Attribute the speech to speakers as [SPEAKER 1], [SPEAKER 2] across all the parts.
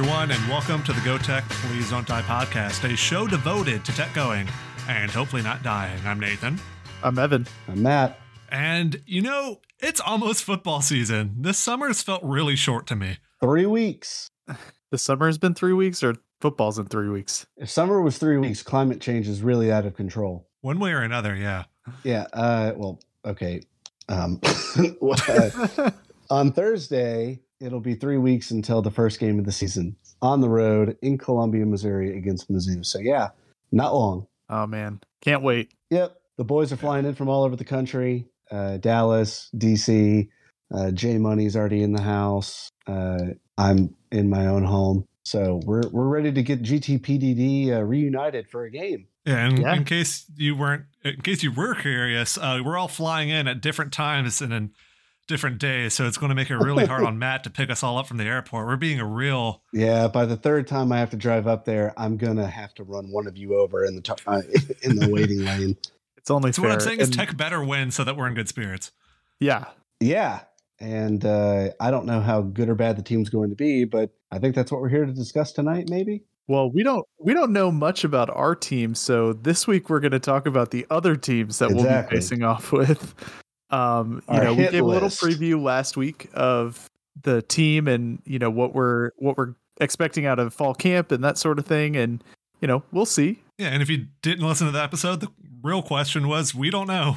[SPEAKER 1] everyone, and welcome to the Go Tech Please Don't Die podcast, a show devoted to tech going and hopefully not dying. I'm Nathan.
[SPEAKER 2] I'm Evan.
[SPEAKER 3] I'm Matt.
[SPEAKER 1] And you know, it's almost football season. This summer has felt really short to me.
[SPEAKER 3] Three weeks.
[SPEAKER 2] The summer has been three weeks, or football's in three weeks.
[SPEAKER 3] If summer was three weeks, climate change is really out of control.
[SPEAKER 1] One way or another, yeah.
[SPEAKER 3] Yeah. Uh, well, okay. Um, uh, on Thursday, it'll be three weeks until the first game of the season on the road in Columbia, Missouri against Mizzou. So, yeah, not long.
[SPEAKER 2] Oh, man. Can't wait.
[SPEAKER 3] Yep. The boys are flying in from all over the country uh, Dallas, DC. Uh, J Money's already in the house. Uh, I'm in my own home. So we're we're ready to get GTPDD uh, reunited for a game.
[SPEAKER 1] Yeah, and
[SPEAKER 2] Yeah.
[SPEAKER 1] in case you weren't, in case you were curious, uh, we're all flying in at different times and in different days, so it's going to make it really hard on Matt to pick us all up from the airport. We're being a real
[SPEAKER 3] Yeah, by the third time I have to drive up there, I'm gonna have to run one of you over in the t- uh, in the waiting lane.
[SPEAKER 2] It's only
[SPEAKER 1] So
[SPEAKER 2] fair.
[SPEAKER 1] what I'm saying is Tech better win so that we're in good spirits.
[SPEAKER 2] Yeah.
[SPEAKER 3] Yeah, and uh, I don't know how good or bad the team's going to be, but I think that's what we're here to discuss tonight. Maybe.
[SPEAKER 2] Well, we don't we don't know much about our team, so this week we're going to talk about the other teams that we'll be facing off with. Um, you
[SPEAKER 3] Our
[SPEAKER 2] know, we
[SPEAKER 3] hit
[SPEAKER 2] gave a little preview last week of the team and you know what we're what we're expecting out of fall camp and that sort of thing, and you know we'll see.
[SPEAKER 1] Yeah, and if you didn't listen to the episode, the real question was we don't know.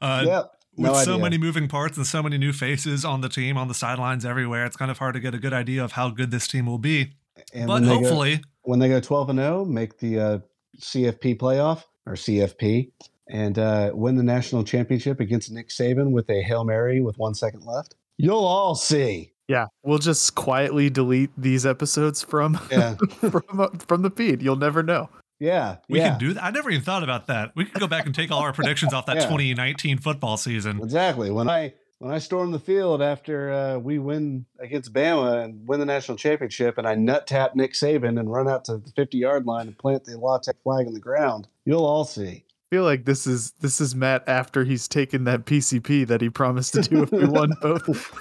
[SPEAKER 1] Uh,
[SPEAKER 3] yep.
[SPEAKER 1] with
[SPEAKER 3] No
[SPEAKER 1] so
[SPEAKER 3] idea.
[SPEAKER 1] many moving parts and so many new faces on the team, on the sidelines, everywhere, it's kind of hard to get a good idea of how good this team will be.
[SPEAKER 3] And
[SPEAKER 1] but
[SPEAKER 3] when they go-
[SPEAKER 1] hopefully,
[SPEAKER 3] when they go 12 and 0, make the uh, CFP playoff or CFP and uh, win the national championship against Nick Saban with a Hail Mary with one second left. You'll all see.
[SPEAKER 2] Yeah, we'll just quietly delete these episodes from
[SPEAKER 3] Yeah.
[SPEAKER 2] from from the feed. You'll never know.
[SPEAKER 3] Yeah.
[SPEAKER 1] we
[SPEAKER 3] yeah.
[SPEAKER 1] can do that. I never even thought about that. We could go back and take all our predictions off that
[SPEAKER 3] Yeah.
[SPEAKER 1] 2019 football season.
[SPEAKER 3] Exactly. When I when I storm the field after uh, we win against Bama and win the national championship, and I nut tap Nick Saban and run out to the 50 yard line and plant the La Tech flag in the ground, you'll all see.
[SPEAKER 2] I feel like this is this is Matt after he's taken that PCP that he promised to do if we won both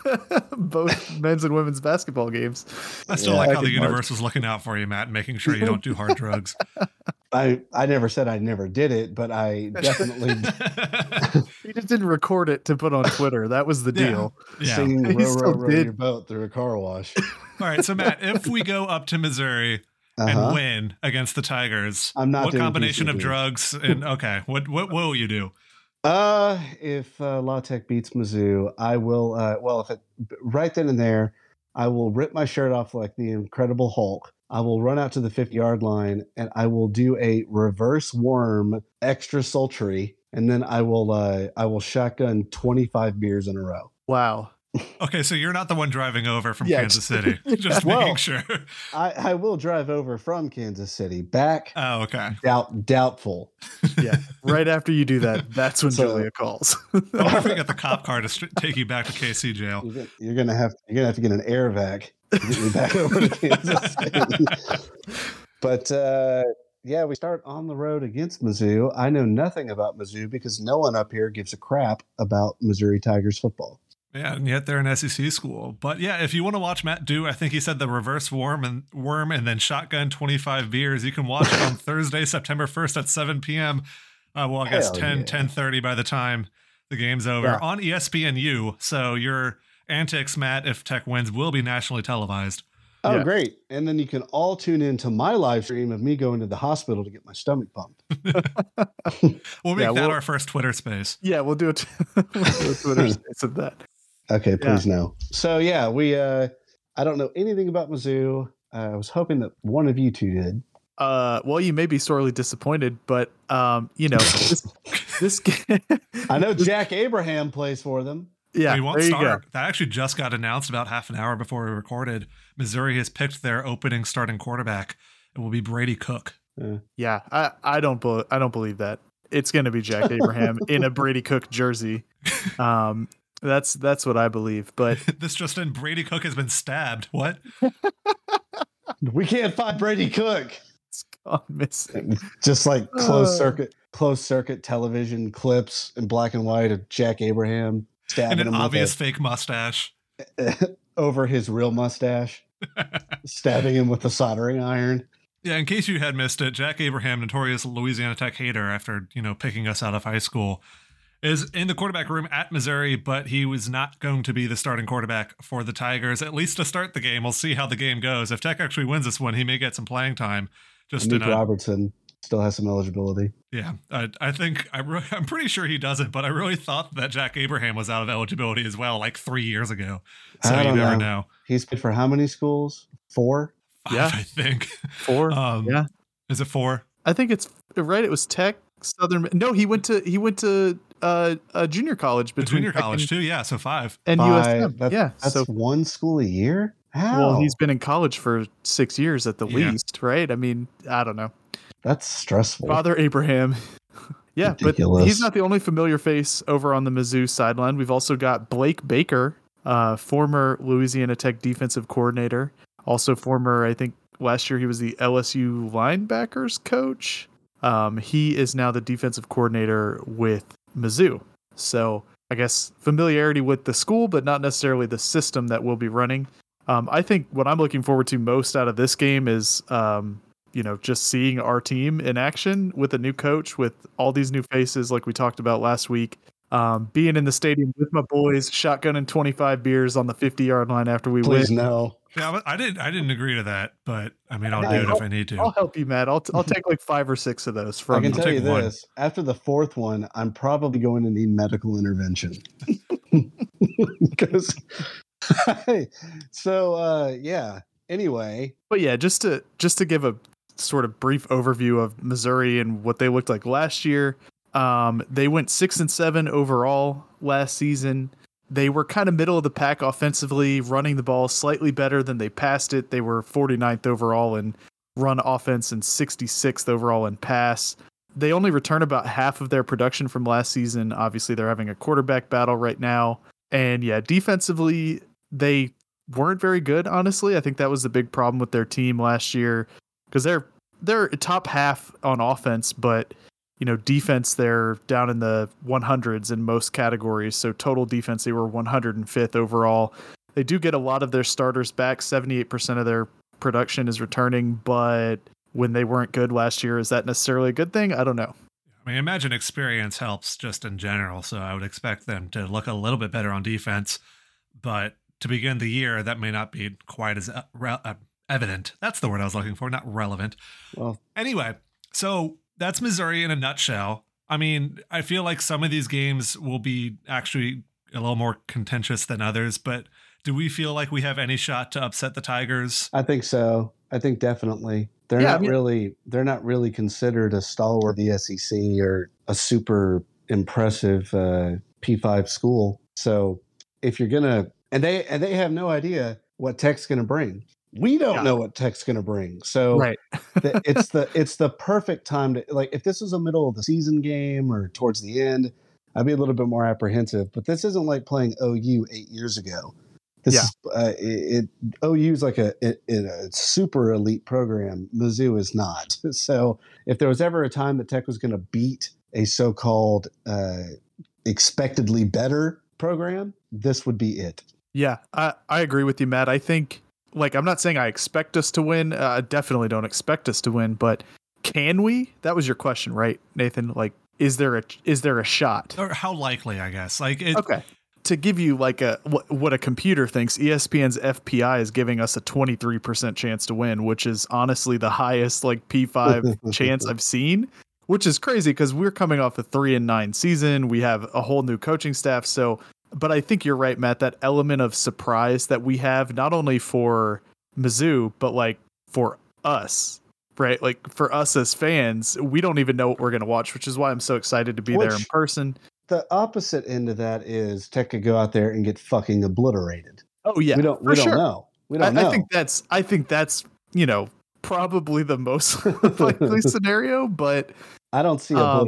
[SPEAKER 2] both men's and women's basketball games.
[SPEAKER 1] I still
[SPEAKER 3] Yeah.
[SPEAKER 1] like
[SPEAKER 2] Back
[SPEAKER 1] how the
[SPEAKER 2] in March.
[SPEAKER 1] universe was looking out for you, Matt, making sure you don't do hard drugs.
[SPEAKER 3] I I never said I never did it, but I definitely
[SPEAKER 2] He just didn't record it to put on Twitter. That was the deal.
[SPEAKER 1] yeah.
[SPEAKER 3] singing
[SPEAKER 2] He
[SPEAKER 3] row row row
[SPEAKER 2] did.
[SPEAKER 3] your boat through a car wash.
[SPEAKER 1] All right. So, Matt, if we go up to Missouri
[SPEAKER 3] Uh-huh.
[SPEAKER 1] and win against the Tigers,
[SPEAKER 3] I'm not
[SPEAKER 1] what
[SPEAKER 3] doing
[SPEAKER 1] combination of drugs and okay, what what will you do?
[SPEAKER 3] Uh, if uh, La Tech beats Mizzou, I will. Uh, well, if it right then and there, I will rip my shirt off like the Incredible Hulk. I will run out to the 50 yard line and I will do a reverse worm, extra sultry, and then I will. Uh, I will shotgun 25 beers in a row.
[SPEAKER 2] Wow.
[SPEAKER 1] Okay, so you're not the one driving over from
[SPEAKER 2] Yeah,
[SPEAKER 1] Kansas City. Just
[SPEAKER 3] Well-
[SPEAKER 1] making sure.
[SPEAKER 3] I, I will drive over from Kansas City back.
[SPEAKER 1] Oh, okay.
[SPEAKER 3] Doubt doubtful.
[SPEAKER 2] Yeah. right after you do that, that's when
[SPEAKER 3] So-
[SPEAKER 2] Julia calls.
[SPEAKER 1] I wonder if we get the cop car to take you back to KC jail.
[SPEAKER 3] You're gonna, you're gonna have you're gonna have to get an air vac to get me back over to Kansas City. but uh, yeah, we start on the road against Mizzou. I know nothing about Mizzou because no one up here gives a crap about Missouri Tigers football.
[SPEAKER 1] Yeah, and yet they're an SEC school. But yeah, if you want to watch Matt do, I think he said the reverse worm and worm and then shotgun 25 beers. You can watch it on Thursday, September 1st at 7 p.m. Uh, well, I guess
[SPEAKER 3] Hell
[SPEAKER 1] 10,
[SPEAKER 3] yeah.
[SPEAKER 1] 10.30 by the time the game's over
[SPEAKER 2] Yeah.
[SPEAKER 1] on ESPNU. So your antics, Matt, if Tech wins, will be nationally televised.
[SPEAKER 3] Oh,
[SPEAKER 2] Yeah.
[SPEAKER 3] great! And then you can all tune in to my live stream of me going to the hospital to get my stomach pumped.
[SPEAKER 1] We'll make
[SPEAKER 2] Yeah,
[SPEAKER 1] that
[SPEAKER 2] we'll-
[SPEAKER 1] our first Twitter space.
[SPEAKER 2] yeah, we'll do it. we'll do a Twitter space of that.
[SPEAKER 3] Okay, please no. So yeah, we. uh I don't know anything about Mizzou. Uh, I was hoping that one of you two did.
[SPEAKER 2] Uh, well, you may be sorely disappointed, but um, you know, this. this
[SPEAKER 3] I know Jack Abraham plays for them.
[SPEAKER 2] yeah,
[SPEAKER 1] we won't
[SPEAKER 2] there you go.
[SPEAKER 1] start. That actually just got announced about half an hour before we recorded. Missouri has picked their opening starting quarterback. It will be Brady Cook.
[SPEAKER 2] Yeah, I, I don't bel I don't believe that. It's going to be Jack Abraham in a Brady Cook jersey. Um, that's that's what I believe. But
[SPEAKER 1] this just in Brady Cook has been stabbed. What?
[SPEAKER 3] We can't find Brady Cook.
[SPEAKER 2] it's gone missing.
[SPEAKER 3] Just like closed circuit, closed circuit television clips in black and white of Jack Abraham stabbing
[SPEAKER 1] And an
[SPEAKER 3] him
[SPEAKER 1] obvious
[SPEAKER 3] with
[SPEAKER 1] fake mustache.
[SPEAKER 3] a, over his real mustache. stabbing him with the soldering iron.
[SPEAKER 1] Yeah, in case you had missed it, Jack Abraham, notorious Louisiana Tech hater after, you know, picking us out of high school, is in the quarterback room at Missouri, but he was not going to be the starting quarterback for the Tigers, at least to start the game. We'll see how the game goes. If Tech actually wins this one, he may get some playing time. Just
[SPEAKER 3] Nick
[SPEAKER 1] in
[SPEAKER 3] Robertson still has some eligibility.
[SPEAKER 1] yeah, I, I think I re- I'm pretty sure he doesn't, but I really thought that Jack Abraham was out of eligibility as well, like three years ago. So you never
[SPEAKER 3] know.
[SPEAKER 1] know.
[SPEAKER 3] He's played for how many schools? Four.
[SPEAKER 1] Five,
[SPEAKER 2] Yeah.
[SPEAKER 1] I think.
[SPEAKER 2] Four.
[SPEAKER 1] Um,
[SPEAKER 2] yeah.
[SPEAKER 1] Is it four?
[SPEAKER 2] I think it's right. It was Tech, Southern. No, he went to he went to uh, uh junior college between
[SPEAKER 1] Junior college
[SPEAKER 2] and,
[SPEAKER 1] too. Yeah, so five.
[SPEAKER 2] and
[SPEAKER 3] Five.
[SPEAKER 2] USM.
[SPEAKER 3] That-
[SPEAKER 2] yeah.
[SPEAKER 3] That's
[SPEAKER 2] So
[SPEAKER 3] one school a year. How?
[SPEAKER 2] well, he's been in college for six years at the
[SPEAKER 1] Yeah.
[SPEAKER 2] least, right? I mean, I don't know.
[SPEAKER 3] That's stressful.
[SPEAKER 2] Father Abraham. yeah, but he's not the only familiar face over on the Mizzou sideline. We've also got Blake Baker, uh, former Louisiana Tech defensive coordinator, also former, I think last year he was the LSU linebackers coach. Um, he is now the defensive coordinator with Mizzou. So I guess familiarity with the school, but not necessarily the system that we'll be running. Um, I think what I'm looking forward to most out of this game is, um, you know, just seeing our team in action with a new coach, with all these new faces, like we talked about last week. Um, being in the stadium with my boys, shotgunning 25 beers on the 50 yard line after we
[SPEAKER 3] Please
[SPEAKER 2] win.
[SPEAKER 3] no.
[SPEAKER 1] Yeah, but I didn't. I didn't agree to that, but I mean, I'll
[SPEAKER 2] Hey,
[SPEAKER 1] do it if I need to.
[SPEAKER 2] I'll help you, Matt. I'll, t- I'll take like five or six of those From
[SPEAKER 3] I
[SPEAKER 2] from
[SPEAKER 3] can
[SPEAKER 2] you.
[SPEAKER 3] tell you
[SPEAKER 1] one.
[SPEAKER 3] this: after the fourth one, I'm probably going to need medical intervention because. so uh, yeah. Anyway,
[SPEAKER 2] But yeah, just to just to give a sort of brief overview of Missouri and what they looked like last year. Um, they went six and seven overall last season. They were kind of middle of the pack offensively, running the ball slightly better than they passed it. They were 49th overall in run offense and 66th overall in pass. They only return about half of their production from last season. Obviously, they're having a quarterback battle right now. And yeah, defensively, they weren't very good, honestly. I think that was the big problem with their team last year because they're they're top half on offense, but you know, defense they're down in the 100s in most categories. So total defense they were 105th overall. They do get a lot of their starters back. 78% of their production is returning, but when they weren't good last year, is that necessarily a good thing? I don't know.
[SPEAKER 1] I mean, imagine experience helps just in general, so I would expect them to look a little bit better on defense. But to begin the year, that may not be quite as uh, re- uh, evident. That's the word I was looking for, not relevant.
[SPEAKER 3] well,
[SPEAKER 1] Anyway, so that's Missouri in a nutshell. I mean, I feel like some of these games will be actually a little more contentious than others, but do we feel like we have any shot to upset the Tigers?
[SPEAKER 3] I think so. I think definitely. They're
[SPEAKER 2] Yeah, I
[SPEAKER 3] not
[SPEAKER 2] mean-
[SPEAKER 3] really. They're not really considered a stalwart of the SEC or a super impressive uh, P5 school. So if you're gonna, and they and they have no idea what Tech's gonna bring. We don't
[SPEAKER 2] Yeah.
[SPEAKER 3] know what Tech's gonna bring. So
[SPEAKER 2] Right.
[SPEAKER 3] the, it's the it's the perfect time to like if this was a middle of the season game or towards the end, I'd be a little bit more apprehensive. But this isn't like playing OU eight years ago. This
[SPEAKER 2] Yeah.
[SPEAKER 3] is uh, it, it OU is like a, a, a super elite program. Mizzou is not. So if there was ever a time that Tech was going to beat a so-called uh, expectedly better program, this would be it.
[SPEAKER 2] Yeah, I, I agree with you, Matt. I think, like, I'm not saying I expect us to win. Uh, I definitely don't expect us to win, but can we? That was your question, right, Nathan? Like, is there a is there a shot?
[SPEAKER 1] Or how likely, I guess. Like, it,
[SPEAKER 2] Okay. To give you like a what, what a computer thinks, ESPN's FPI is giving us a 23% chance to win, which is honestly the highest like P5 chance I've seen, which is crazy because we're coming off a 3 and 9 season. We have a whole new coaching staff, so but I think you're right, Matt, that element of surprise that we have not only for Mizzou, but like for us, right? Like for us as fans, we don't even know what we're going to watch, which is why I'm so excited to be there in person.
[SPEAKER 3] The opposite end of that is Tech could go out there and get fucking obliterated.
[SPEAKER 2] Oh yeah,
[SPEAKER 3] we don't. We don't
[SPEAKER 2] sure.
[SPEAKER 3] know. We don't know.
[SPEAKER 2] I think that's I think that's you know probably the most likely scenario, but
[SPEAKER 3] I don't see
[SPEAKER 2] um.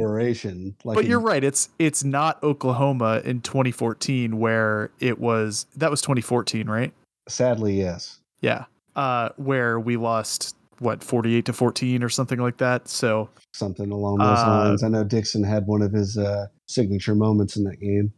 [SPEAKER 3] Like,
[SPEAKER 2] but
[SPEAKER 3] in-
[SPEAKER 2] you're right. It's it's not Oklahoma in 2014 where it was that was 2014, right?
[SPEAKER 3] sadly, yes.
[SPEAKER 2] Yeah, uh, where we lost what 48 to 14 or something like that. So
[SPEAKER 3] Something along those
[SPEAKER 2] Uh,
[SPEAKER 3] lines. I know Dixon had one of his uh, signature moments in that game.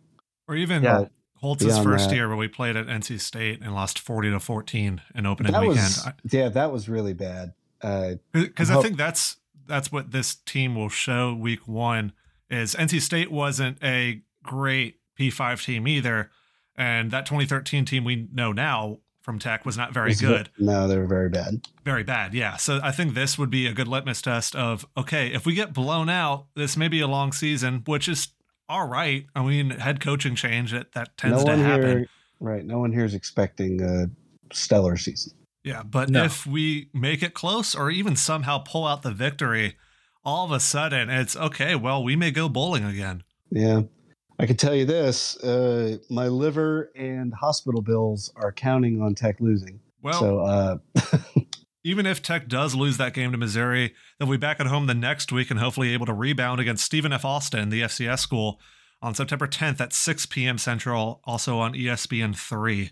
[SPEAKER 1] or even
[SPEAKER 2] Yeah.
[SPEAKER 1] Holtz's
[SPEAKER 3] Beyond
[SPEAKER 1] first
[SPEAKER 3] that-
[SPEAKER 1] year where we played at NC State and lost 40 to 14 in opening
[SPEAKER 3] that
[SPEAKER 1] weekend.
[SPEAKER 3] was yeah, that was really bad. Uh,
[SPEAKER 1] Because I
[SPEAKER 3] Hope-
[SPEAKER 1] think that's that's what this team will show week one is NC State wasn't a great P5 team either. And that 2013 team we know now from Tech was not very good.
[SPEAKER 3] No, they were very bad.
[SPEAKER 1] Very bad, yeah. So I think this would be a good litmus test of okay, if we get blown out, this may be a long season, which is all right. I mean, head coaching change that that tends
[SPEAKER 3] no
[SPEAKER 1] to happen.
[SPEAKER 3] here, right? No one here is expecting a stellar season.
[SPEAKER 1] Yeah, but
[SPEAKER 2] No.
[SPEAKER 1] if we make it close or even somehow pull out the victory, all of a sudden it's okay. Well, we may go bowling again.
[SPEAKER 3] Yeah. I can tell you this: uh, my liver and hospital bills are counting on Tech losing.
[SPEAKER 1] Well,
[SPEAKER 3] so, uh,
[SPEAKER 1] even if Tech does lose that game to Missouri, they'll be back at home the next week and hopefully able to rebound against Stephen F. Austin, the FCS school, on September 10th at 6 p.m. Central, also on ESPN 3.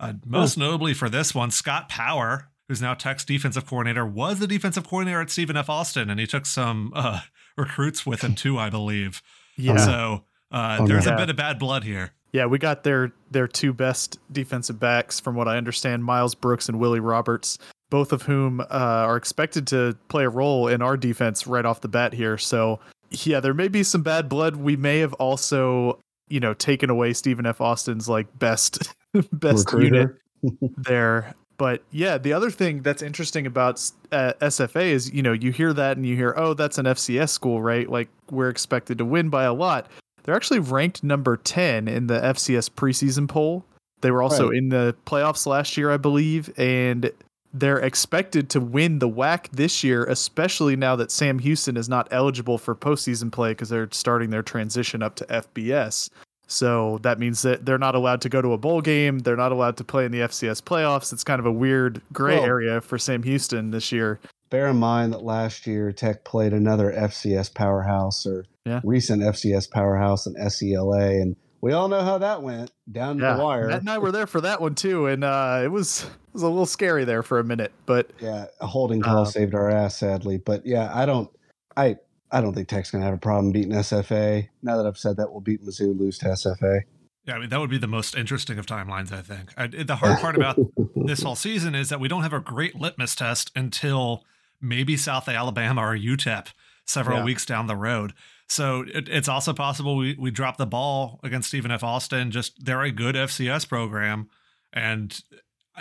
[SPEAKER 1] Uh, most notably for this one, Scott Power, who's now Tech's defensive coordinator, was the defensive coordinator at Stephen F. Austin, and he took some uh, recruits with him too, I believe.
[SPEAKER 2] Yeah.
[SPEAKER 1] So uh,
[SPEAKER 3] Oh,
[SPEAKER 1] there's
[SPEAKER 2] no.
[SPEAKER 1] a bit of bad blood here.
[SPEAKER 2] Yeah, we got their their two best defensive backs, from what I understand, Miles Brooks and Willie Roberts, both of whom uh, are expected to play a role in our defense right off the bat here. So yeah, there may be some bad blood. We may have also, you know, taken away Stephen F. Austin's like best best unit there. But yeah, the other thing that's interesting about uh, SFA is, you know, you hear that and you hear, oh, that's an FCS school, right? Like we're expected to win by a lot. They're actually ranked number 10 in the FCS preseason poll. They were also
[SPEAKER 3] Right.
[SPEAKER 2] in the playoffs last year, I believe, and they're expected to win the WAC this year, especially now that Sam Houston is not eligible for postseason play because they're starting their transition up to FBS. So that means that they're not allowed to go to a bowl game. They're not allowed to play in the FCS playoffs. It's kind of a weird gray
[SPEAKER 3] Well-
[SPEAKER 2] area for Sam Houston this year.
[SPEAKER 3] Bear in mind that last year Tech played another FCS powerhouse or
[SPEAKER 2] Yeah.
[SPEAKER 3] recent FCS powerhouse in SELA, and we all know how that went down to the wire.
[SPEAKER 2] Matt and I were there for that one too, and uh, it was it was a little scary there for a minute. But
[SPEAKER 3] yeah, a holding call
[SPEAKER 2] Um,
[SPEAKER 3] saved our ass, sadly. But yeah, I don't, I, I don't think Tech's gonna have a problem beating SFA. Now that I've said that, we'll beat Mizzou, lose to SFA.
[SPEAKER 1] Yeah, I mean, that would be the most interesting of timelines, I think. I, the hard part about this whole season is that we don't have a great litmus test until maybe South Alabama or UTEP several
[SPEAKER 2] Yeah.
[SPEAKER 1] weeks down the road. So it, it's also possible we, we drop the ball against Stephen F. Austin. Just they're a good FCS program, and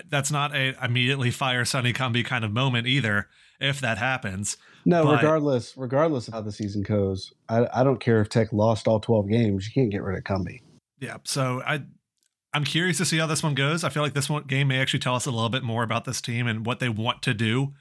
[SPEAKER 1] that's not a immediately fire Sonny Cumby kind of moment either. If that happens,
[SPEAKER 3] No,
[SPEAKER 1] But-
[SPEAKER 3] regardless, regardless of how the season goes, I, I don't care if Tech lost all twelve games. You can't get rid of Cumby.
[SPEAKER 1] Yeah. So I I'm curious to see how this one goes. I feel like this one game may actually tell us a little bit more about this team and what they want to do.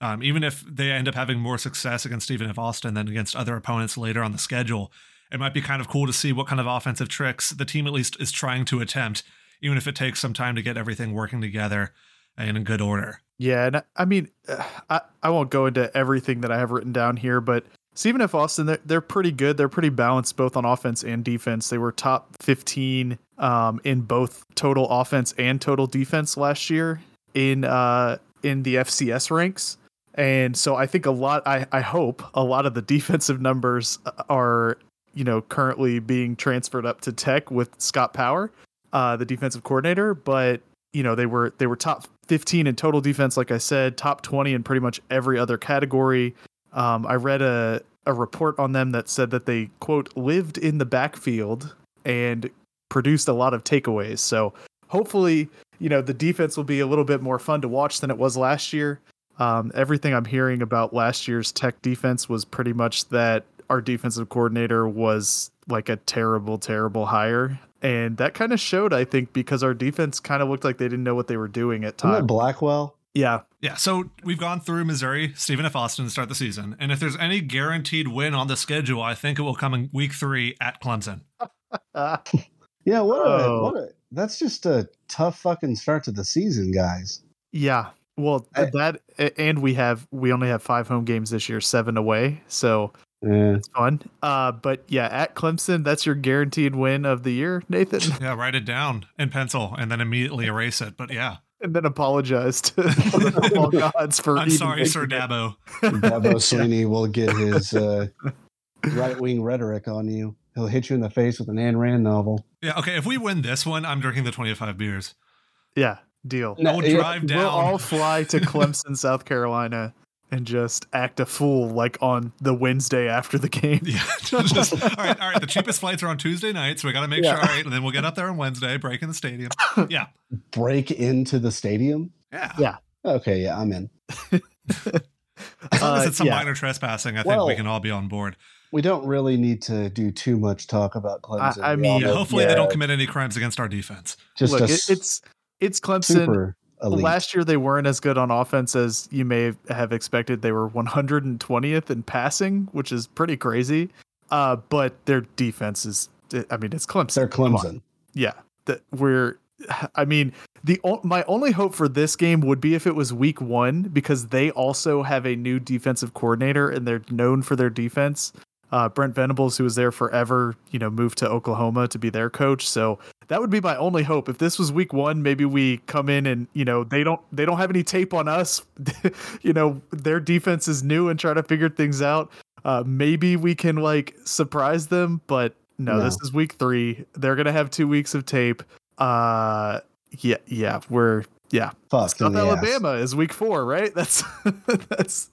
[SPEAKER 1] Um, even if they end up having more success against Stephen F. Austin than against other opponents later on the schedule, it might be kind of cool to see what kind of offensive tricks the team at least is trying to attempt, even if it takes some time to get everything working together and in good order.
[SPEAKER 2] Yeah, and I, mean, uh, I I won't go into everything that I have written down here, but Stephen F. Austin, they're, they're pretty good. They're pretty balanced both on offense and defense. They were top 15 um, in both total offense and total defense last year in uh, in the FCS ranks. And so I think a lot, I, I hope a lot of the defensive numbers are, you know, currently being transferred up to tech with Scott Power, uh, the defensive coordinator. But, you know, they were, they were top 15 in total defense, like I said, top 20 in pretty much every other category. Um, I read a, a report on them that said that they, quote, lived in the backfield and produced a lot of takeaways. So hopefully, you know, the defense will be a little bit more fun to watch than it was last year. Um, everything I'm hearing about last year's tech defense was pretty much that our defensive coordinator was like a terrible, terrible hire. And that kind of showed, I think, because our defense kind of looked like they didn't know what they were doing at times.
[SPEAKER 3] Blackwell?
[SPEAKER 2] Yeah.
[SPEAKER 1] Yeah, so we've gone through Missouri, Stephen F. Austin to start the season. And if there's any guaranteed win on the schedule, I think it will come in week three at Clemson.
[SPEAKER 3] Yeah, what a
[SPEAKER 2] Oh.
[SPEAKER 3] what a that's just a tough fucking start to the season, guys.
[SPEAKER 2] yeah. Well,
[SPEAKER 3] I-
[SPEAKER 2] that and we have we only have five home games this year, seven away. So
[SPEAKER 3] Yeah.
[SPEAKER 2] it's fun. Uh, but yeah, at Clemson, that's your guaranteed win of the year, Nathan.
[SPEAKER 1] Yeah, write it down in pencil and then immediately erase it. But yeah,
[SPEAKER 2] and then apologize to the football gods for.
[SPEAKER 1] I'm sorry, Sir
[SPEAKER 2] making it.
[SPEAKER 1] Dabo.
[SPEAKER 3] Dabo Swinney will get his uh, right wing rhetoric on you. he'll hit you in the face with an Ayn Rand novel.
[SPEAKER 1] Yeah. Okay. If we win this one, I'm drinking the 25 beers.
[SPEAKER 2] Yeah, deal.
[SPEAKER 3] No,
[SPEAKER 1] I'll
[SPEAKER 3] it-
[SPEAKER 1] drive down.
[SPEAKER 2] We'll all fly to Clemson, South Carolina, and just act a fool like on the Wednesday after the game.
[SPEAKER 1] Yeah. Just, all right. All right. The cheapest flights are on Tuesday night, so we got to make
[SPEAKER 2] Yeah.
[SPEAKER 1] sure. All right, and then we'll get up there on Wednesday, break in the stadium. Yeah.
[SPEAKER 3] Break into the stadium.
[SPEAKER 1] Yeah.
[SPEAKER 2] Yeah.
[SPEAKER 3] Okay, yeah, I'm in.
[SPEAKER 1] As long as it's some
[SPEAKER 2] yeah.
[SPEAKER 1] minor trespassing, I think
[SPEAKER 3] Well-
[SPEAKER 1] we can all be on board.
[SPEAKER 3] We don't really need to do too much talk about Clemson.
[SPEAKER 2] I
[SPEAKER 3] We
[SPEAKER 2] mean-
[SPEAKER 1] Yeah.
[SPEAKER 3] know
[SPEAKER 1] Hopefully, they don't commit any crimes against our defense.
[SPEAKER 3] just
[SPEAKER 2] Look,
[SPEAKER 3] a
[SPEAKER 2] it's it's Clemson.
[SPEAKER 3] super elite.
[SPEAKER 2] Last year they weren't as good on offense as you may have expected. They were 120th in passing, which is pretty crazy. Uh, but their defense is, I mean, it's Clemson.
[SPEAKER 3] They're Clemson.
[SPEAKER 2] Yeah, that we're. I mean, the my only hope for this game would be if it was week one because they also have a new defensive coordinator and they're known for their defense. Uh, Brent Venables, who was there forever, you know, moved to Oklahoma to be their coach. So that would be my only hope. If this was week one, maybe we come in and you know they don't they don't have any tape on us. you know, their defense is new and try to figure things out. Uh, maybe we can like surprise them, but no,
[SPEAKER 3] No.
[SPEAKER 2] this is week three. They're gonna have two weeks of tape. Uh, yeah, yeah, we're yeah.
[SPEAKER 3] Fucked in
[SPEAKER 2] South
[SPEAKER 3] the ass.
[SPEAKER 2] Alabama is week four, right? That's that's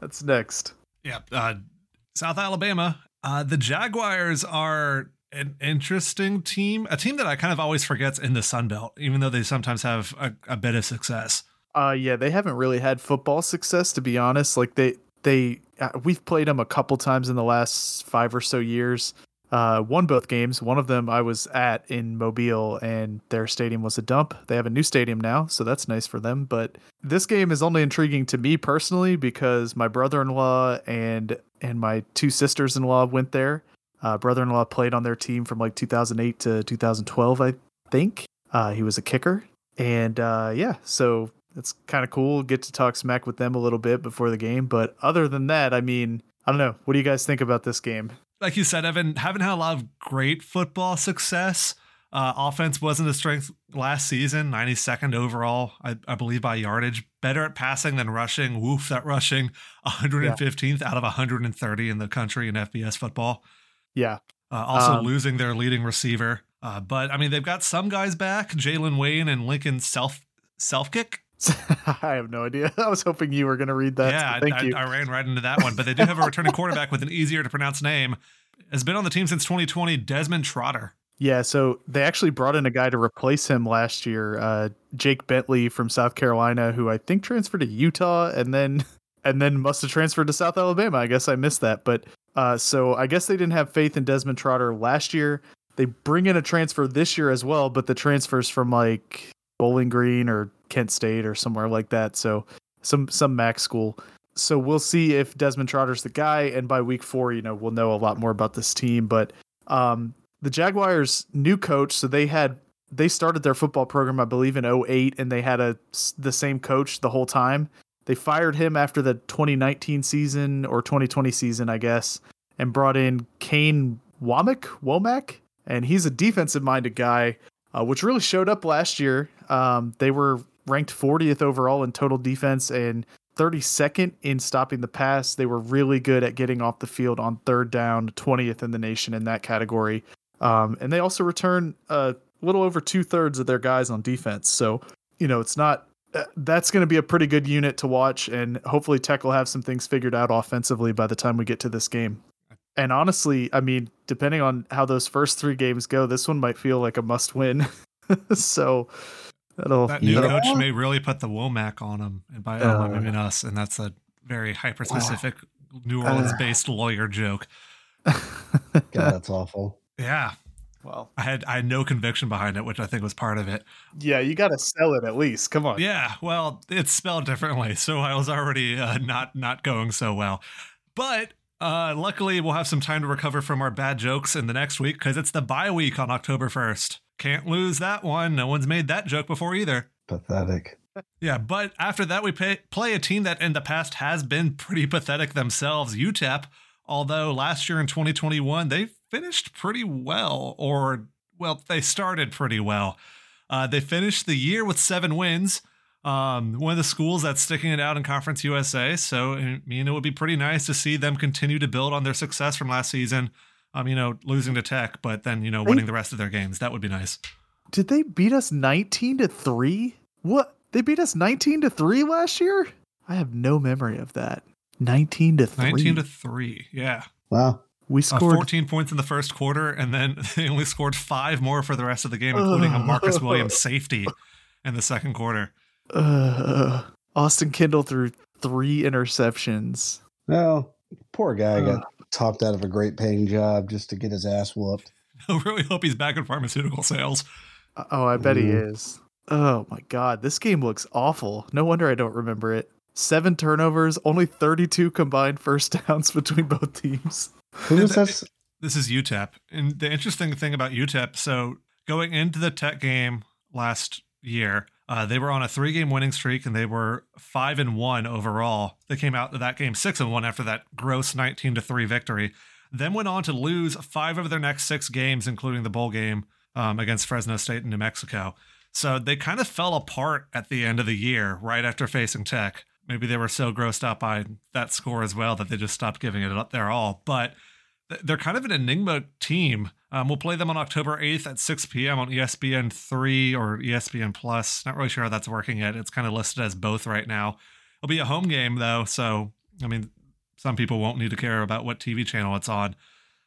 [SPEAKER 2] that's next.
[SPEAKER 1] Yeah. Uh, South Alabama. Uh, the Jaguars are an interesting team, a team that I kind of always forgets in the Sun Belt, even though they sometimes have a, a bit of success.
[SPEAKER 2] Uh, yeah, they haven't really had football success to be honest. Like they they uh, we've played them a couple times in the last five or so years. Uh, won both games. One of them I was at in Mobile, and their stadium was a dump. They have a new stadium now, so that's nice for them. But this game is only intriguing to me personally because my brother-in-law and and my two sisters-in-law went there. Uh, brother-in-law played on their team from like 2008 to 2012, I think. Uh, he was a kicker, and uh, yeah, so it's kind of cool. Get to talk smack with them a little bit before the game. But other than that, I mean, I don't know. What do you guys think about this game?
[SPEAKER 1] Like you said, Evan, haven't had a lot of great football success. Uh, offense wasn't a strength last season, 92nd overall, I, I believe, by yardage. Better at passing than rushing. Woof, that rushing 115th out of 130 in the country in FBS football.
[SPEAKER 2] Yeah,
[SPEAKER 1] Uh, also
[SPEAKER 2] Um,
[SPEAKER 1] losing their leading receiver. Uh, but I mean, they've got some guys back: Jalen Wayne and Lincoln Self Self Kick.
[SPEAKER 2] I have no idea. I was hoping you were going to read that.
[SPEAKER 1] yeah,
[SPEAKER 2] so
[SPEAKER 1] I,
[SPEAKER 2] thank
[SPEAKER 1] I,
[SPEAKER 2] you.
[SPEAKER 1] I ran right into that one. But they do have a returning quarterback with an easier to pronounce name. Has been on the team since 2020. Desmond Trotter.
[SPEAKER 2] Yeah, so they actually brought in a guy to replace him last year, uh, Jake Bentley from South Carolina, who I think transferred to Utah and then and then must have transferred to South Alabama. I guess I missed that, but uh, so I guess they didn't have faith in Desmond Trotter last year. They bring in a transfer this year as well, but the transfers from like Bowling Green or Kent State or somewhere like that. So some some MAC school. So we'll see if Desmond Trotter's the guy, and by week four, you know, we'll know a lot more about this team. But um, the Jaguars' new coach, so they had they started their football program, I believe, in 08, and they had a the same coach the whole time. They fired him after the 2019 season or 2020 season, I guess, and brought in Kane Womack, Womack, and he's a defensive minded guy, uh, which really showed up last year. Um, they were ranked 40th overall in total defense and 32nd in stopping the pass. They were really good at getting off the field on third down, 20th in the nation in that category. Um, and they also return a little over two thirds of their guys on defense. So, you know, it's not uh, that's going to be a pretty good unit to watch. And hopefully, Tech will have some things figured out offensively by the time we get to this game. And honestly, I mean, depending on how those first three games go, this one might feel like a must win. so that'll
[SPEAKER 1] That new
[SPEAKER 3] Yeah.
[SPEAKER 1] coach may really put the Womack on him, and by
[SPEAKER 2] Uh,
[SPEAKER 1] um, I mean us, and that's a very hyper specific New Orleans based lawyer joke.
[SPEAKER 3] God, that's awful.
[SPEAKER 1] Yeah,
[SPEAKER 2] well,
[SPEAKER 1] I had I had no conviction behind it, which I think was part of it.
[SPEAKER 2] yeah, you got to sell it at least. Come on.
[SPEAKER 1] Yeah, well, it's spelled differently, so I was already uh, not not going so well. But uh, luckily, we'll have some time to recover from our bad jokes in the next week because it's the bye week on October first. Can't lose that one. No one's made that joke before either.
[SPEAKER 3] Pathetic.
[SPEAKER 1] Yeah, but after that, we pay, play a team that in the past has been pretty pathetic themselves, UTEP. Although last year in 2021, they finished pretty well, or, well, they started pretty well. Uh, they finished the year with seven wins. Um, one of the schools that's sticking it out in Conference USA. So, I mean, it would be pretty nice to see them continue to build on their success from last season. Um, you know, losing to Tech, but then you know winning the rest of their games. That would be nice.
[SPEAKER 2] Did they beat us 19 to 3? What? They beat us 19 to 3 last year? I have no memory of that. 19 to 3.
[SPEAKER 1] 19 to 3. Yeah.
[SPEAKER 3] Wow.
[SPEAKER 2] We
[SPEAKER 1] Uh,
[SPEAKER 2] scored
[SPEAKER 1] 14 points in the first quarter, and then they only scored five more for the rest of the game, including a Marcus Williams safety in the second quarter.
[SPEAKER 2] Uh, Austin Kendall threw 3 interceptions.
[SPEAKER 3] Well, poor guy
[SPEAKER 2] Uh.
[SPEAKER 3] got topped out of a great paying job just to get his ass whooped.
[SPEAKER 1] I really hope he's back in pharmaceutical sales.
[SPEAKER 2] Oh, I bet he
[SPEAKER 3] Mhm.
[SPEAKER 2] is. Oh my god, this game looks awful. No wonder I don't remember it. 7 turnovers, only 32 combined first downs between both teams.
[SPEAKER 3] Who was that?
[SPEAKER 1] This is UTEP. And the interesting thing about UTEP, so going into the Tech game last year, uh, they were on a three-game winning streak and they were five and one overall. They came out of that game six and one after that gross nineteen to three victory. Then went on to lose five of their next six games, including the bowl game um, against Fresno State and New Mexico. So they kind of fell apart at the end of the year, right after facing Tech. Maybe they were so grossed out by that score as well that they just stopped giving it up their all. But they're kind of an enigma team. Um, we'll play them on October 8th at 6 p.m. on ESPN 3 or ESPN Plus. Not really sure how that's working yet. It's kind of listed as both right now. It'll be a home game, though. So, I mean, some people won't need to care about what TV channel it's on.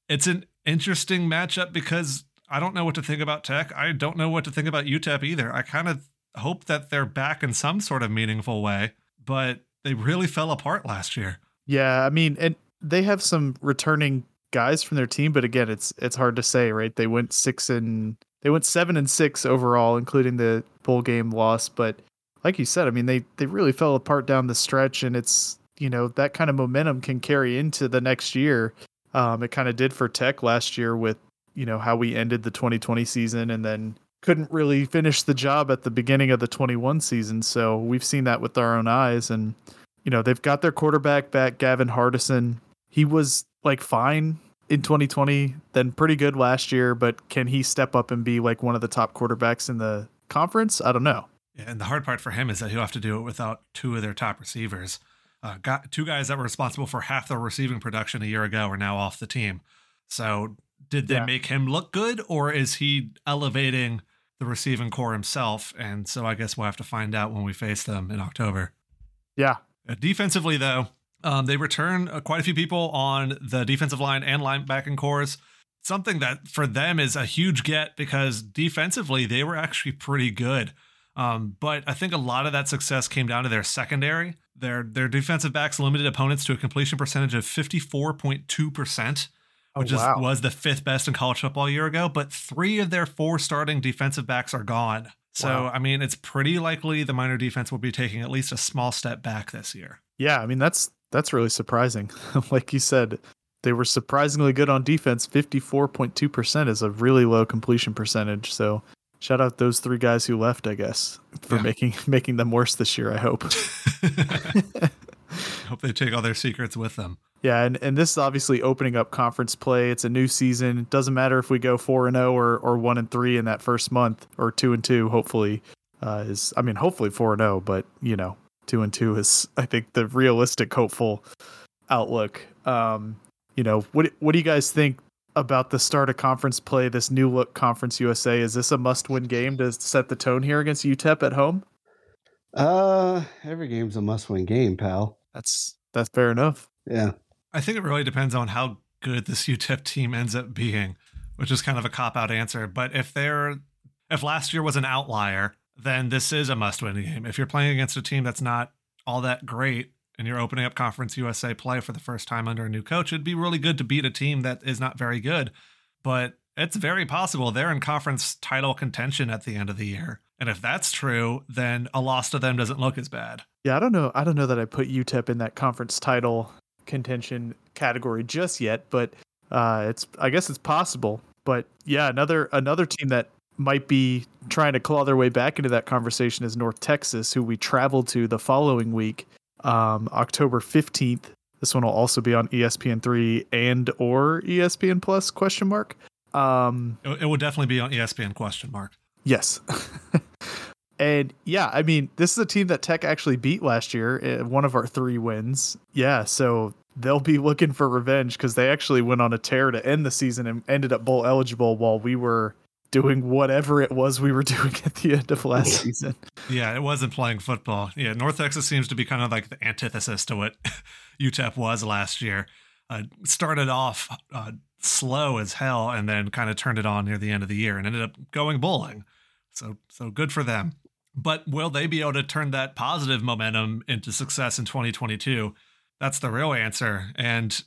[SPEAKER 1] It's an interesting matchup because I don't know what to think about Tech. I don't know what to think about UTEP either. I kind of hope that they're back in some sort of meaningful way, but they really fell apart last year.
[SPEAKER 2] Yeah, I mean, and they have some returning guys from their team, but again, it's it's hard to say, right? They went six and they went seven and six overall, including the bowl game loss. But like you said, I mean, they they really fell apart down the stretch, and it's you know that kind of momentum can carry into the next year. Um, it kind of did for Tech last year with you know how we ended the 2020 season, and then couldn't really finish the job at the beginning of the 21 season. So we've seen that with our own eyes, and you know, they've got their quarterback back, Gavin Hardison. He was like fine in 2020, then pretty good last year, but can he step up and be like one of the top quarterbacks in the conference? I don't know.
[SPEAKER 1] Yeah, and the hard part for him is that he'll have to do it without two of their top receivers. Uh, got two guys that were responsible for half their receiving production a year ago are now off the team. So, did they
[SPEAKER 2] Yeah.
[SPEAKER 1] make him look good, or is he elevating the receiving corps himself? And so, I guess we'll have to find out when we face them in October.
[SPEAKER 2] Yeah.
[SPEAKER 1] Uh, defensively, though, um, they return uh, quite a few people on the defensive line and linebacking corps. Something that for them is a huge get because defensively they were actually pretty good. Um, but I think a lot of that success came down to their secondary. Their their defensive backs limited opponents to a completion percentage of fifty four point two percent,
[SPEAKER 2] Oh,
[SPEAKER 1] which is was the fifth best in college football a year ago. But three of their four starting defensive backs are gone. So
[SPEAKER 2] Wow.
[SPEAKER 1] I mean, it's pretty likely the Miner defense will be taking at least a small step back this year.
[SPEAKER 2] Yeah. I mean, that's that's really surprising. like you said, they were surprisingly good on defense. 54.2% is a really low completion percentage. So shout out those three guys who left, I guess, for
[SPEAKER 1] Yeah.
[SPEAKER 2] making making them worse this year, I hope.
[SPEAKER 1] Hope they take all their secrets with them.
[SPEAKER 2] Yeah, and, and this is obviously opening up conference play. It's a new season. It doesn't matter if we go four and zero or or one and three in that first month, or two and two. Hopefully, uh, is I mean, hopefully four and zero, but you know, two and two is I think the realistic, hopeful outlook. Um, you know, what what do you guys think about the start of conference play? This new look Conference USA is this a must win game to set the tone here against UTEP at home?
[SPEAKER 3] Uh, every game's a must-win game, pal.
[SPEAKER 2] That's that's fair enough.
[SPEAKER 3] Yeah.
[SPEAKER 1] I think it really depends on how good this UTEP team ends up being, which is kind of a cop out answer. But if they're if last year was an outlier, then this is a must win game. If you're playing against a team that's not all that great and you're opening up Conference USA play for the first time under a new coach, it'd be really good to beat a team that is not very good. But it's very possible they're in conference title contention at the end of the year. And if that's true, then a loss to them doesn't look as bad.
[SPEAKER 2] Yeah, I don't know. I don't know that I put UTEP in that conference title contention category just yet, but uh, it's I guess it's possible. But yeah, another another team that might be trying to claw their way back into that conversation is North Texas, who we traveled to the following week, um, October fifteenth. This one will also be on E ESPN three and or ESPN Plus question mark. Um,
[SPEAKER 1] It, would definitely be on ESPN question mark.
[SPEAKER 2] Yes. and yeah, I mean, this is a team that Tech actually beat last year, uh, one of our three wins. Yeah, so they'll be looking for revenge because they actually went on a tear to end the season and ended up bowl eligible while we were doing whatever it was we were doing at the end of last season.
[SPEAKER 1] Yeah, it wasn't playing football. Yeah, North Texas seems to be kind of like the antithesis to what UTEP was last year. Uh, started off uh, slow as hell and then kind of turned it on near the end of the year and ended up going bowling. So so good for them. But will they be able to turn that positive momentum into success in 2022? That's the real answer. And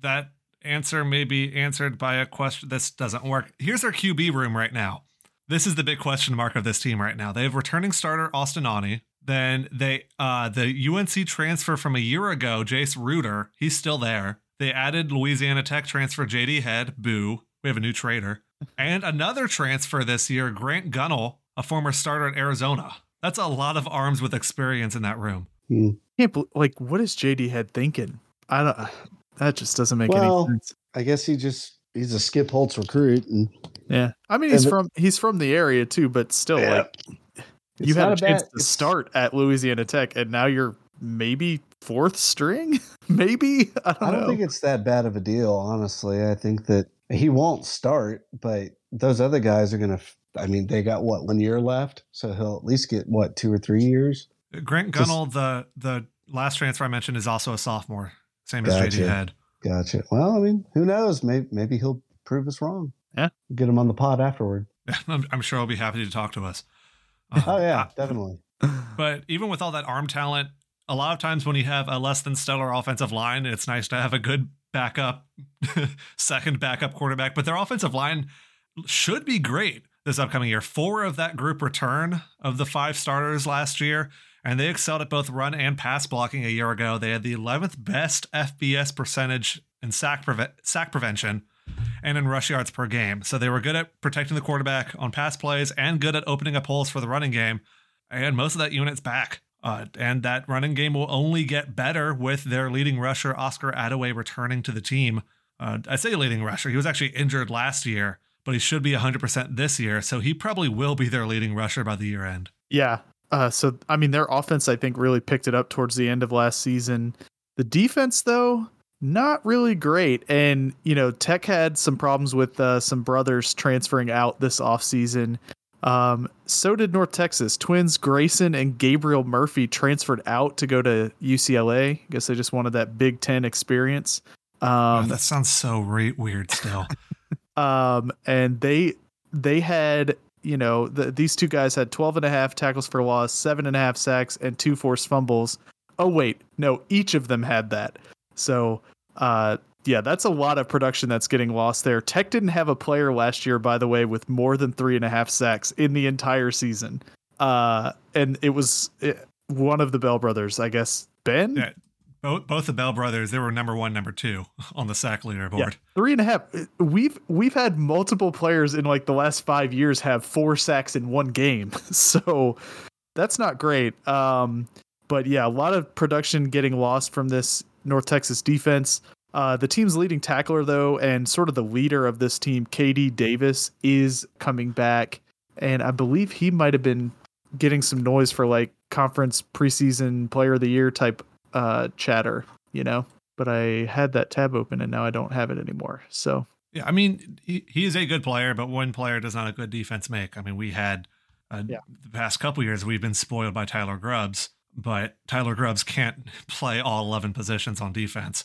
[SPEAKER 1] that answer may be answered by a question. This doesn't work. Here's our QB room right now. This is the big question mark of this team right now. They have returning starter Austin Aune. Then they uh the UNC transfer from a year ago, Jace Ruder, he's still there. They added Louisiana Tech transfer JD Head, boo. We have a new trader. And another transfer this year, Grant Gunnell, a former starter at Arizona. That's a lot of arms with experience in that room.
[SPEAKER 3] Hmm.
[SPEAKER 2] Can't bel like what is JD Head thinking? I don't. That just doesn't make
[SPEAKER 3] Well,
[SPEAKER 2] any sense.
[SPEAKER 3] I guess he just he's a Skip Holtz recruit, and
[SPEAKER 2] Yeah, I mean he's
[SPEAKER 3] and the-
[SPEAKER 2] from he's from the area too, but still,
[SPEAKER 3] Yeah.
[SPEAKER 2] like
[SPEAKER 3] It's
[SPEAKER 2] you had a
[SPEAKER 3] a
[SPEAKER 2] chance
[SPEAKER 3] bad-
[SPEAKER 2] to start at Louisiana Tech, and now you're maybe fourth string. maybe I don't,
[SPEAKER 3] I don't
[SPEAKER 2] know.
[SPEAKER 3] think it's that bad of a deal, honestly. I think that he won't start, but those other guys are gonna. I mean, they got what one year left, so he'll at least get what two or three years.
[SPEAKER 1] Grant
[SPEAKER 3] Just-
[SPEAKER 1] Gunnell, the the last transfer I mentioned, is also a sophomore, same as
[SPEAKER 3] Gotcha.
[SPEAKER 1] JD Head.
[SPEAKER 3] Gotcha. Well, I mean, who knows? Maybe maybe he'll prove us wrong.
[SPEAKER 2] Yeah.
[SPEAKER 3] Get him on the pod afterward.
[SPEAKER 1] I'm, I'm sure he'll be happy to talk to us. Um,
[SPEAKER 3] Oh yeah,
[SPEAKER 1] uh,
[SPEAKER 3] definitely.
[SPEAKER 1] But even with all that arm talent, a lot of times when you have a less than stellar offensive line, it's nice to have a good backup, second backup quarterback. But their offensive line should be great this upcoming year. Four of that group return of the five starters last year, and they excelled at both run and pass blocking a year ago. They had the 11th best FBS percentage in sack, preve- sack prevention and in rush yards per game. So they were good at protecting the quarterback on pass plays and good at opening up holes for the running game. And most of that unit's back. Uh, and that running game will only get better with their leading rusher, Oscar Adaway, returning to the team. Uh, I say leading rusher. He was actually injured last year, but he should be 100% this year. So he probably will be their leading rusher by the year end.
[SPEAKER 2] Yeah. Uh, so I mean, their offense I think really picked it up towards the end of last season. The defense, though, not really great. And you know, Tech had some problems with uh, some brothers transferring out this offseason. Um, so did North Texas. Twins Grayson and Gabriel Murphy transferred out to go to UCLA. I guess they just wanted that Big Ten experience.
[SPEAKER 1] Oh,
[SPEAKER 2] Um,
[SPEAKER 1] that sounds so re- weird still.
[SPEAKER 2] um and they they had you know the, these two guys had 12 and a half tackles for loss seven and a half sacks and two forced fumbles. Oh wait no each of them had that. So uh yeah that's a lot of production that's getting lost there. Tech didn't have a player last year by the way with more than three and a half sacks in the entire season. Uh and it was eh, one of the bell brothers i guess. Ben?
[SPEAKER 1] Yeah. Both, both the Bell brothers, they were number one, number two on the sack leaderboard.
[SPEAKER 2] three and a half. We've we've had multiple players in like the last five years have four sacks in one game, so that's not great. Um, but yeah, a lot of production getting lost from this North Texas defense. Uh, the team's leading tackler though, and sort of the leader of this team, KD Davis, is coming back, and I believe he might have been getting some noise for like conference preseason player of the year type uh, chatter, you know but I had that tab open and now I don't have it anymore. So
[SPEAKER 1] Yeah, I mean, he, he is a good player, but one player does not a good defense make. I mean, we had uh,
[SPEAKER 2] Yeah.
[SPEAKER 1] the past couple years we've been spoiled by Tyler Grubbs, but Tyler Grubbs can't play all 11 positions on defense.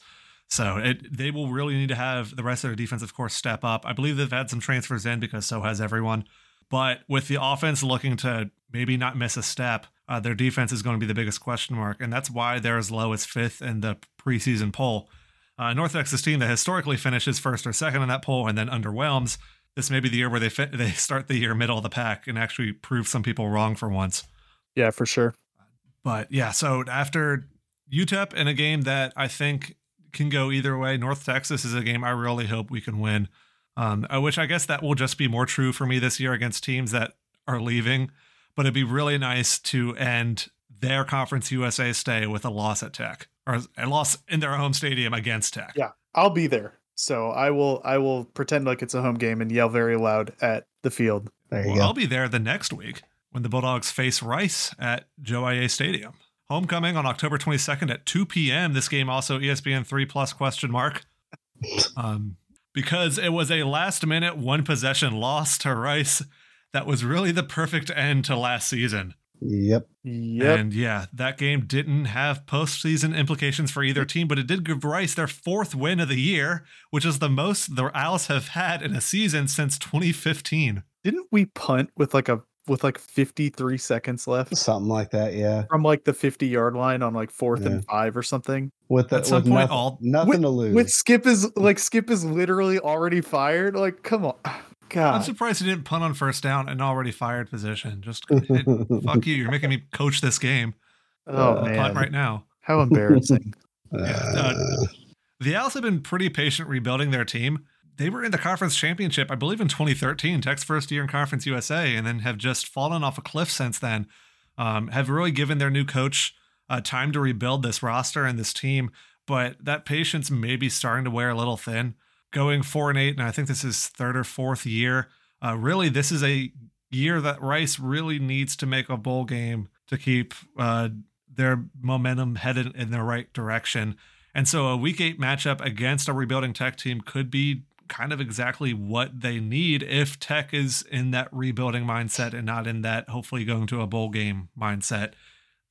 [SPEAKER 1] So it they will really need to have the rest of their defense, of course, step up. I believe they've had some transfers in because so has everyone. But with the offense looking to maybe not miss a step, uh, their defense is going to be the biggest question mark, and that's why they're as low as fifth in the preseason poll. Uh, North Texas team that historically finishes first or second in that poll and then underwhelms. This may be the year where they fit, they start the year middle of the pack and actually prove some people wrong for once.
[SPEAKER 2] yeah, for sure.
[SPEAKER 1] But yeah, so after UTEP in a game that I think can go either way, North Texas is a game I really hope we can win. Um, I I guess that will just be more true for me this year against teams that are leaving. But it'd be really nice to end their Conference USA stay with a loss at Tech or a loss in their home stadium against Tech.
[SPEAKER 2] Yeah, I'll be there. So I will I will pretend like it's a home game and yell very loud at the field.
[SPEAKER 3] There you
[SPEAKER 1] Well,
[SPEAKER 3] go.
[SPEAKER 1] I'll be there the next week when the Bulldogs face Rice at Joe Aillet Stadium. Homecoming on October 22nd at 2 p.m. This game also ESPN 3 plus question mark. Um, because it was a last minute one possession loss to Rice that was really the perfect end to last season.
[SPEAKER 3] Yep.
[SPEAKER 2] Yep.
[SPEAKER 1] And yeah, that game didn't have postseason implications for either team, but it did give Rice their fourth win of the year, which is the most the Owls have had in a season since 2015.
[SPEAKER 2] Didn't we punt with like a with like 53 seconds left
[SPEAKER 3] Something like that. Yeah.
[SPEAKER 2] from like the 50 yard line on like fourth
[SPEAKER 3] Yeah.
[SPEAKER 2] and five or something?
[SPEAKER 3] With the,
[SPEAKER 1] At some
[SPEAKER 3] with
[SPEAKER 1] point,
[SPEAKER 3] nothing,
[SPEAKER 1] all-
[SPEAKER 3] nothing to lose.
[SPEAKER 2] With Skip is like Skip is literally already fired. Like, come on, God.
[SPEAKER 1] I'm surprised he didn't punt on first down and already fired position. Just it- fuck you. You're making me coach this game.
[SPEAKER 2] Oh
[SPEAKER 3] Uh,
[SPEAKER 2] man,
[SPEAKER 1] Punt right now.
[SPEAKER 2] how embarrassing.
[SPEAKER 1] uh, The Owls have been pretty patient rebuilding their team. They were in the conference championship, I believe, in 2013, Tech's first year in Conference USA, and then have just fallen off a cliff since then. Um, have really given their new coach uh, time to rebuild this roster and this team, but that patience may be starting to wear a little thin. Going four and eight, and I think this is third or fourth year. Uh, really, this is a year that Rice really needs to make a bowl game to keep uh, their momentum headed in the right direction. And so a week eight matchup against a rebuilding tech team could be kind of exactly what they need if tech is in that rebuilding mindset and not in that hopefully going to a bowl game mindset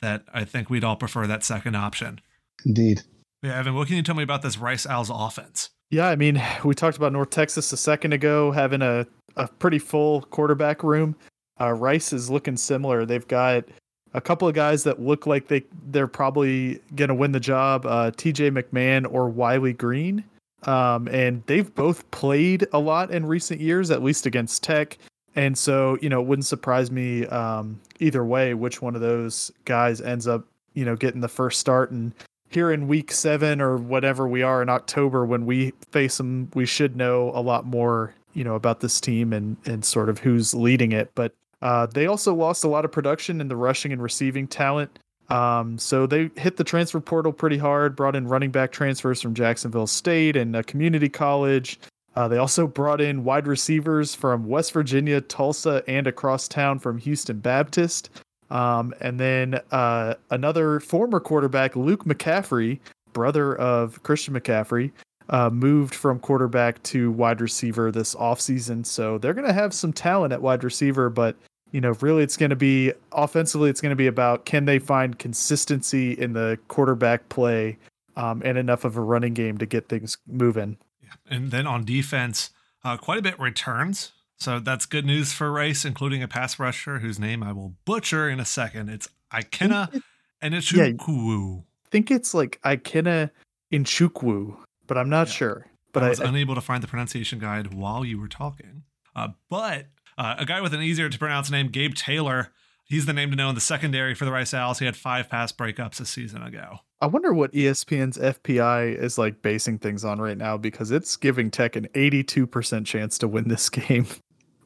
[SPEAKER 1] that I think we'd all prefer that second option.
[SPEAKER 3] Indeed.
[SPEAKER 1] Yeah, Evan, what can you tell me about this Rice Owls offense?
[SPEAKER 2] Yeah, I mean, we talked about North Texas a second ago having a, a pretty full quarterback room. Uh, Rice is looking similar. They've got a couple of guys that look like they they're probably gonna win the job. Uh, T.J. McMahon or Wiley Green, um, and they've both played a lot in recent years, at least against Tech. And so, you know, it wouldn't surprise me um, either way which one of those guys ends up, you know, getting the first start and here in week seven or whatever we are in October when we face them, we should know a lot more, you know, about this team and and sort of who's leading it. But uh, they also lost a lot of production in the rushing and receiving talent. Um, so they hit the transfer portal pretty hard, brought in running back transfers from Jacksonville State and a community college. Uh, they also brought in wide receivers from West Virginia, Tulsa, and across town from Houston Baptist. Um, and then uh, another former quarterback, Luke McCaffrey, brother of Christian McCaffrey, uh, moved from quarterback to wide receiver this offseason. So they're going to have some talent at wide receiver, but you know, really it's going to be offensively, it's going to be about can they find consistency in the quarterback play um, and enough of a running game to get things moving.
[SPEAKER 1] Yeah. And then on defense, uh, quite a bit returns. So that's good news for Rice, including a pass rusher whose name I will butcher in a second. It's Ikena and it's
[SPEAKER 2] Yeah.
[SPEAKER 1] Chukwu.
[SPEAKER 2] I think it's like Ikena Inchukwu, but I'm not
[SPEAKER 1] Yeah.
[SPEAKER 2] sure. But
[SPEAKER 1] I
[SPEAKER 2] I,
[SPEAKER 1] was
[SPEAKER 2] I-
[SPEAKER 1] unable to find the pronunciation guide while you were talking. Uh, but uh, a guy with an easier to pronounce name, Gabe Taylor, he's the name to know in the secondary for the Rice Owls. He had five pass breakups a season ago.
[SPEAKER 2] I wonder what ESPN's FPI is like basing things on right now because it's giving Tech an 82% chance to win this game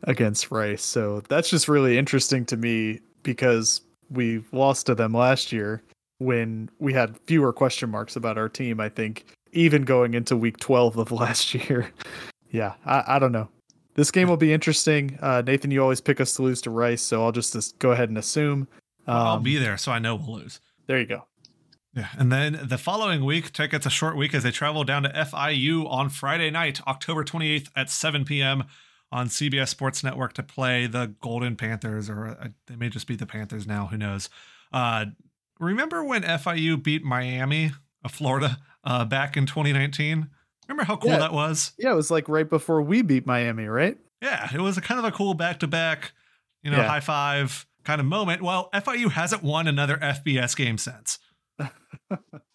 [SPEAKER 2] against Rice. So that's just really interesting to me because we lost to them last year when we had fewer question marks about our team, I think, even going into week 12 of last year. yeah, I, I don't know. This game will be interesting. Uh, Nathan, you always pick us to lose to Rice, so I'll just, just go ahead and assume.
[SPEAKER 1] I'll
[SPEAKER 2] Um,
[SPEAKER 1] be there, so I know we'll lose.
[SPEAKER 2] there you go.
[SPEAKER 1] Yeah, and then the following week, Tech gets a short week as they travel down to FIU on Friday night, October 28th at 7 p.m. on CBS Sports Network to play the Golden Panthers, or uh, they may just be the Panthers now. Who knows? Uh, remember when FIU beat Miami of Florida uh, back in 2019? Remember how cool
[SPEAKER 2] Yeah.
[SPEAKER 1] that was?
[SPEAKER 2] Yeah, it was like right before we beat Miami, right?
[SPEAKER 1] Yeah, it was a kind of a cool back to back, you know,
[SPEAKER 2] Yeah.
[SPEAKER 1] high five kind of moment. Well, FIU hasn't won another FBS game since.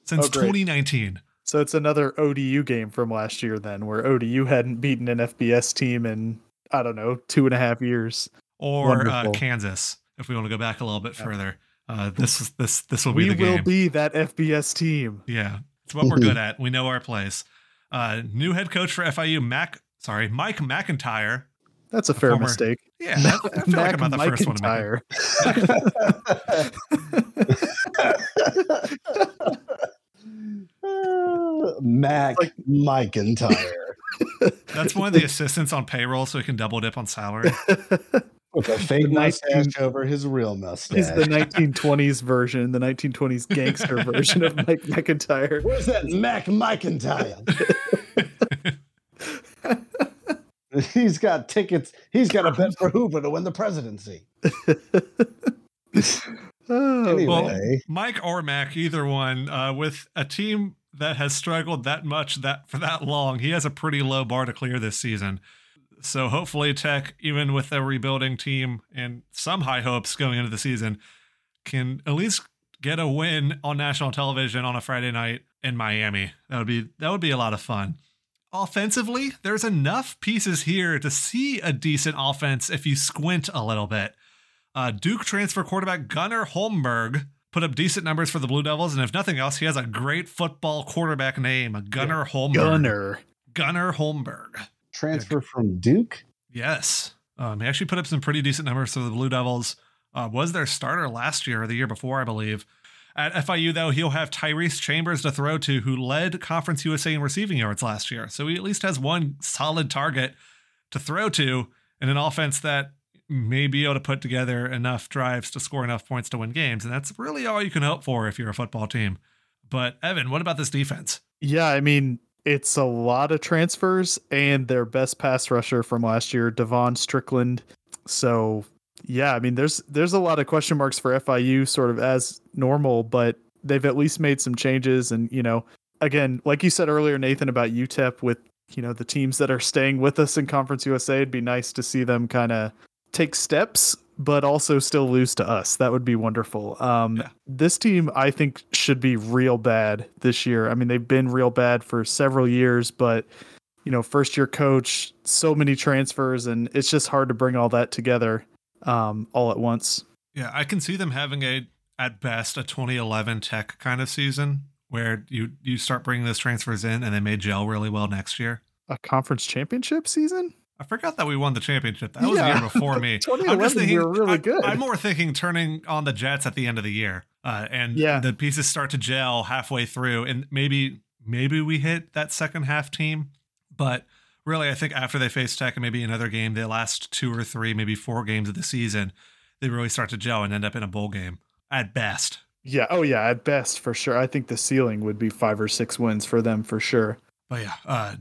[SPEAKER 1] Since
[SPEAKER 2] Oh,
[SPEAKER 1] 2019.
[SPEAKER 2] So it's another ODU game from last year, then, where ODU hadn't beaten an FBS team in I don't know two and a half years.
[SPEAKER 1] or uh, Kansas, if we want to go back a little bit further. Uh, this this this will
[SPEAKER 2] We
[SPEAKER 1] be the
[SPEAKER 2] will be that FBS team.
[SPEAKER 1] yeah, it's what we're good at. We know our place. Uh, new head coach for FIU, Mac. Sorry, Mike MacIntyre.
[SPEAKER 2] That's a fair
[SPEAKER 1] former-
[SPEAKER 2] mistake.
[SPEAKER 1] Yeah, I, I feel like I'm not the first one. To make it.
[SPEAKER 3] Mac
[SPEAKER 2] Like-
[SPEAKER 3] McIntyre.
[SPEAKER 1] That's one of the assistants on payroll, so he can double dip on salary.
[SPEAKER 3] With a fake
[SPEAKER 2] The
[SPEAKER 3] mustache
[SPEAKER 2] 19
[SPEAKER 3] over his real mustache.
[SPEAKER 2] He's the 1920s version, the 1920s gangster version of Mike MacIntyre.
[SPEAKER 3] Where's that Mac McIntyre? he's got tickets. He's got a bet for Hoover to win the presidency.
[SPEAKER 2] Oh,
[SPEAKER 3] Anyway.
[SPEAKER 1] Well, Mike or Mac, either one, uh, with a team that has struggled that much that for that long, he has a pretty low bar to clear this season. So hopefully, Tech, even with a rebuilding team and some high hopes going into the season, can at least get a win on national television on a Friday night in Miami. That would be that would be a lot of fun. Offensively, there's enough pieces here to see a decent offense if you squint a little bit. Uh, Duke transfer quarterback Gunnar Holmberg put up decent numbers for the Blue Devils, and if nothing else, he has a great football quarterback name, Gunnar Holmberg.
[SPEAKER 2] Gunner.
[SPEAKER 1] Gunnar Holmberg.
[SPEAKER 3] Transfer from Duke.
[SPEAKER 1] Yes. Um, he actually put up some pretty decent numbers for the Blue Devils. Uh, was their starter last year or the year before, I believe. At FIU, though, he'll have Tyrese Chambers to throw to, who led Conference USA in receiving yards last year. So he at least has one solid target to throw to in an offense that may be able to put together enough drives to score enough points to win games. And that's really all you can hope for if you're a football team. But Evan, what about this defense?
[SPEAKER 2] Yeah, I mean, it's a lot of transfers and their best pass rusher from last year, Devon Strickland. So, yeah, I mean, there's there's a lot of question marks for FIU sort of as normal, but they've at least made some changes and, you know, again, like you said earlier Nathan about UTEP with, you know, the teams that are staying with us in Conference USA, it'd be nice to see them kind of take steps but also still lose to us. That would be wonderful. Um,
[SPEAKER 1] Yeah.
[SPEAKER 2] This team, I think, should be real bad this year. I mean, they've been real bad for several years, but you know, first year coach, so many transfers, and it's just hard to bring all that together um, all at once.
[SPEAKER 1] Yeah, I can see them having a at best a 2011 Tech kind of season where you you start bringing those transfers in and they may gel really well next year.
[SPEAKER 2] A conference championship season?
[SPEAKER 1] I forgot that we won the championship. That was
[SPEAKER 2] Yeah.
[SPEAKER 1] the year before me. I'm just thinking
[SPEAKER 2] we were really
[SPEAKER 1] I-
[SPEAKER 2] good.
[SPEAKER 1] I'm more thinking turning on the Jets at the end of the year, uh, and
[SPEAKER 2] Yeah.
[SPEAKER 1] the pieces start to gel halfway through, and maybe maybe we hit that second half team, but really, I think after they face Tech and maybe another game, the last two or three, maybe four games of the season, they really start to gel and end up in a bowl game at best.
[SPEAKER 2] Yeah. Oh, yeah. At best, for sure. I think the ceiling would be five or six wins for them for sure.
[SPEAKER 1] But yeah, uh,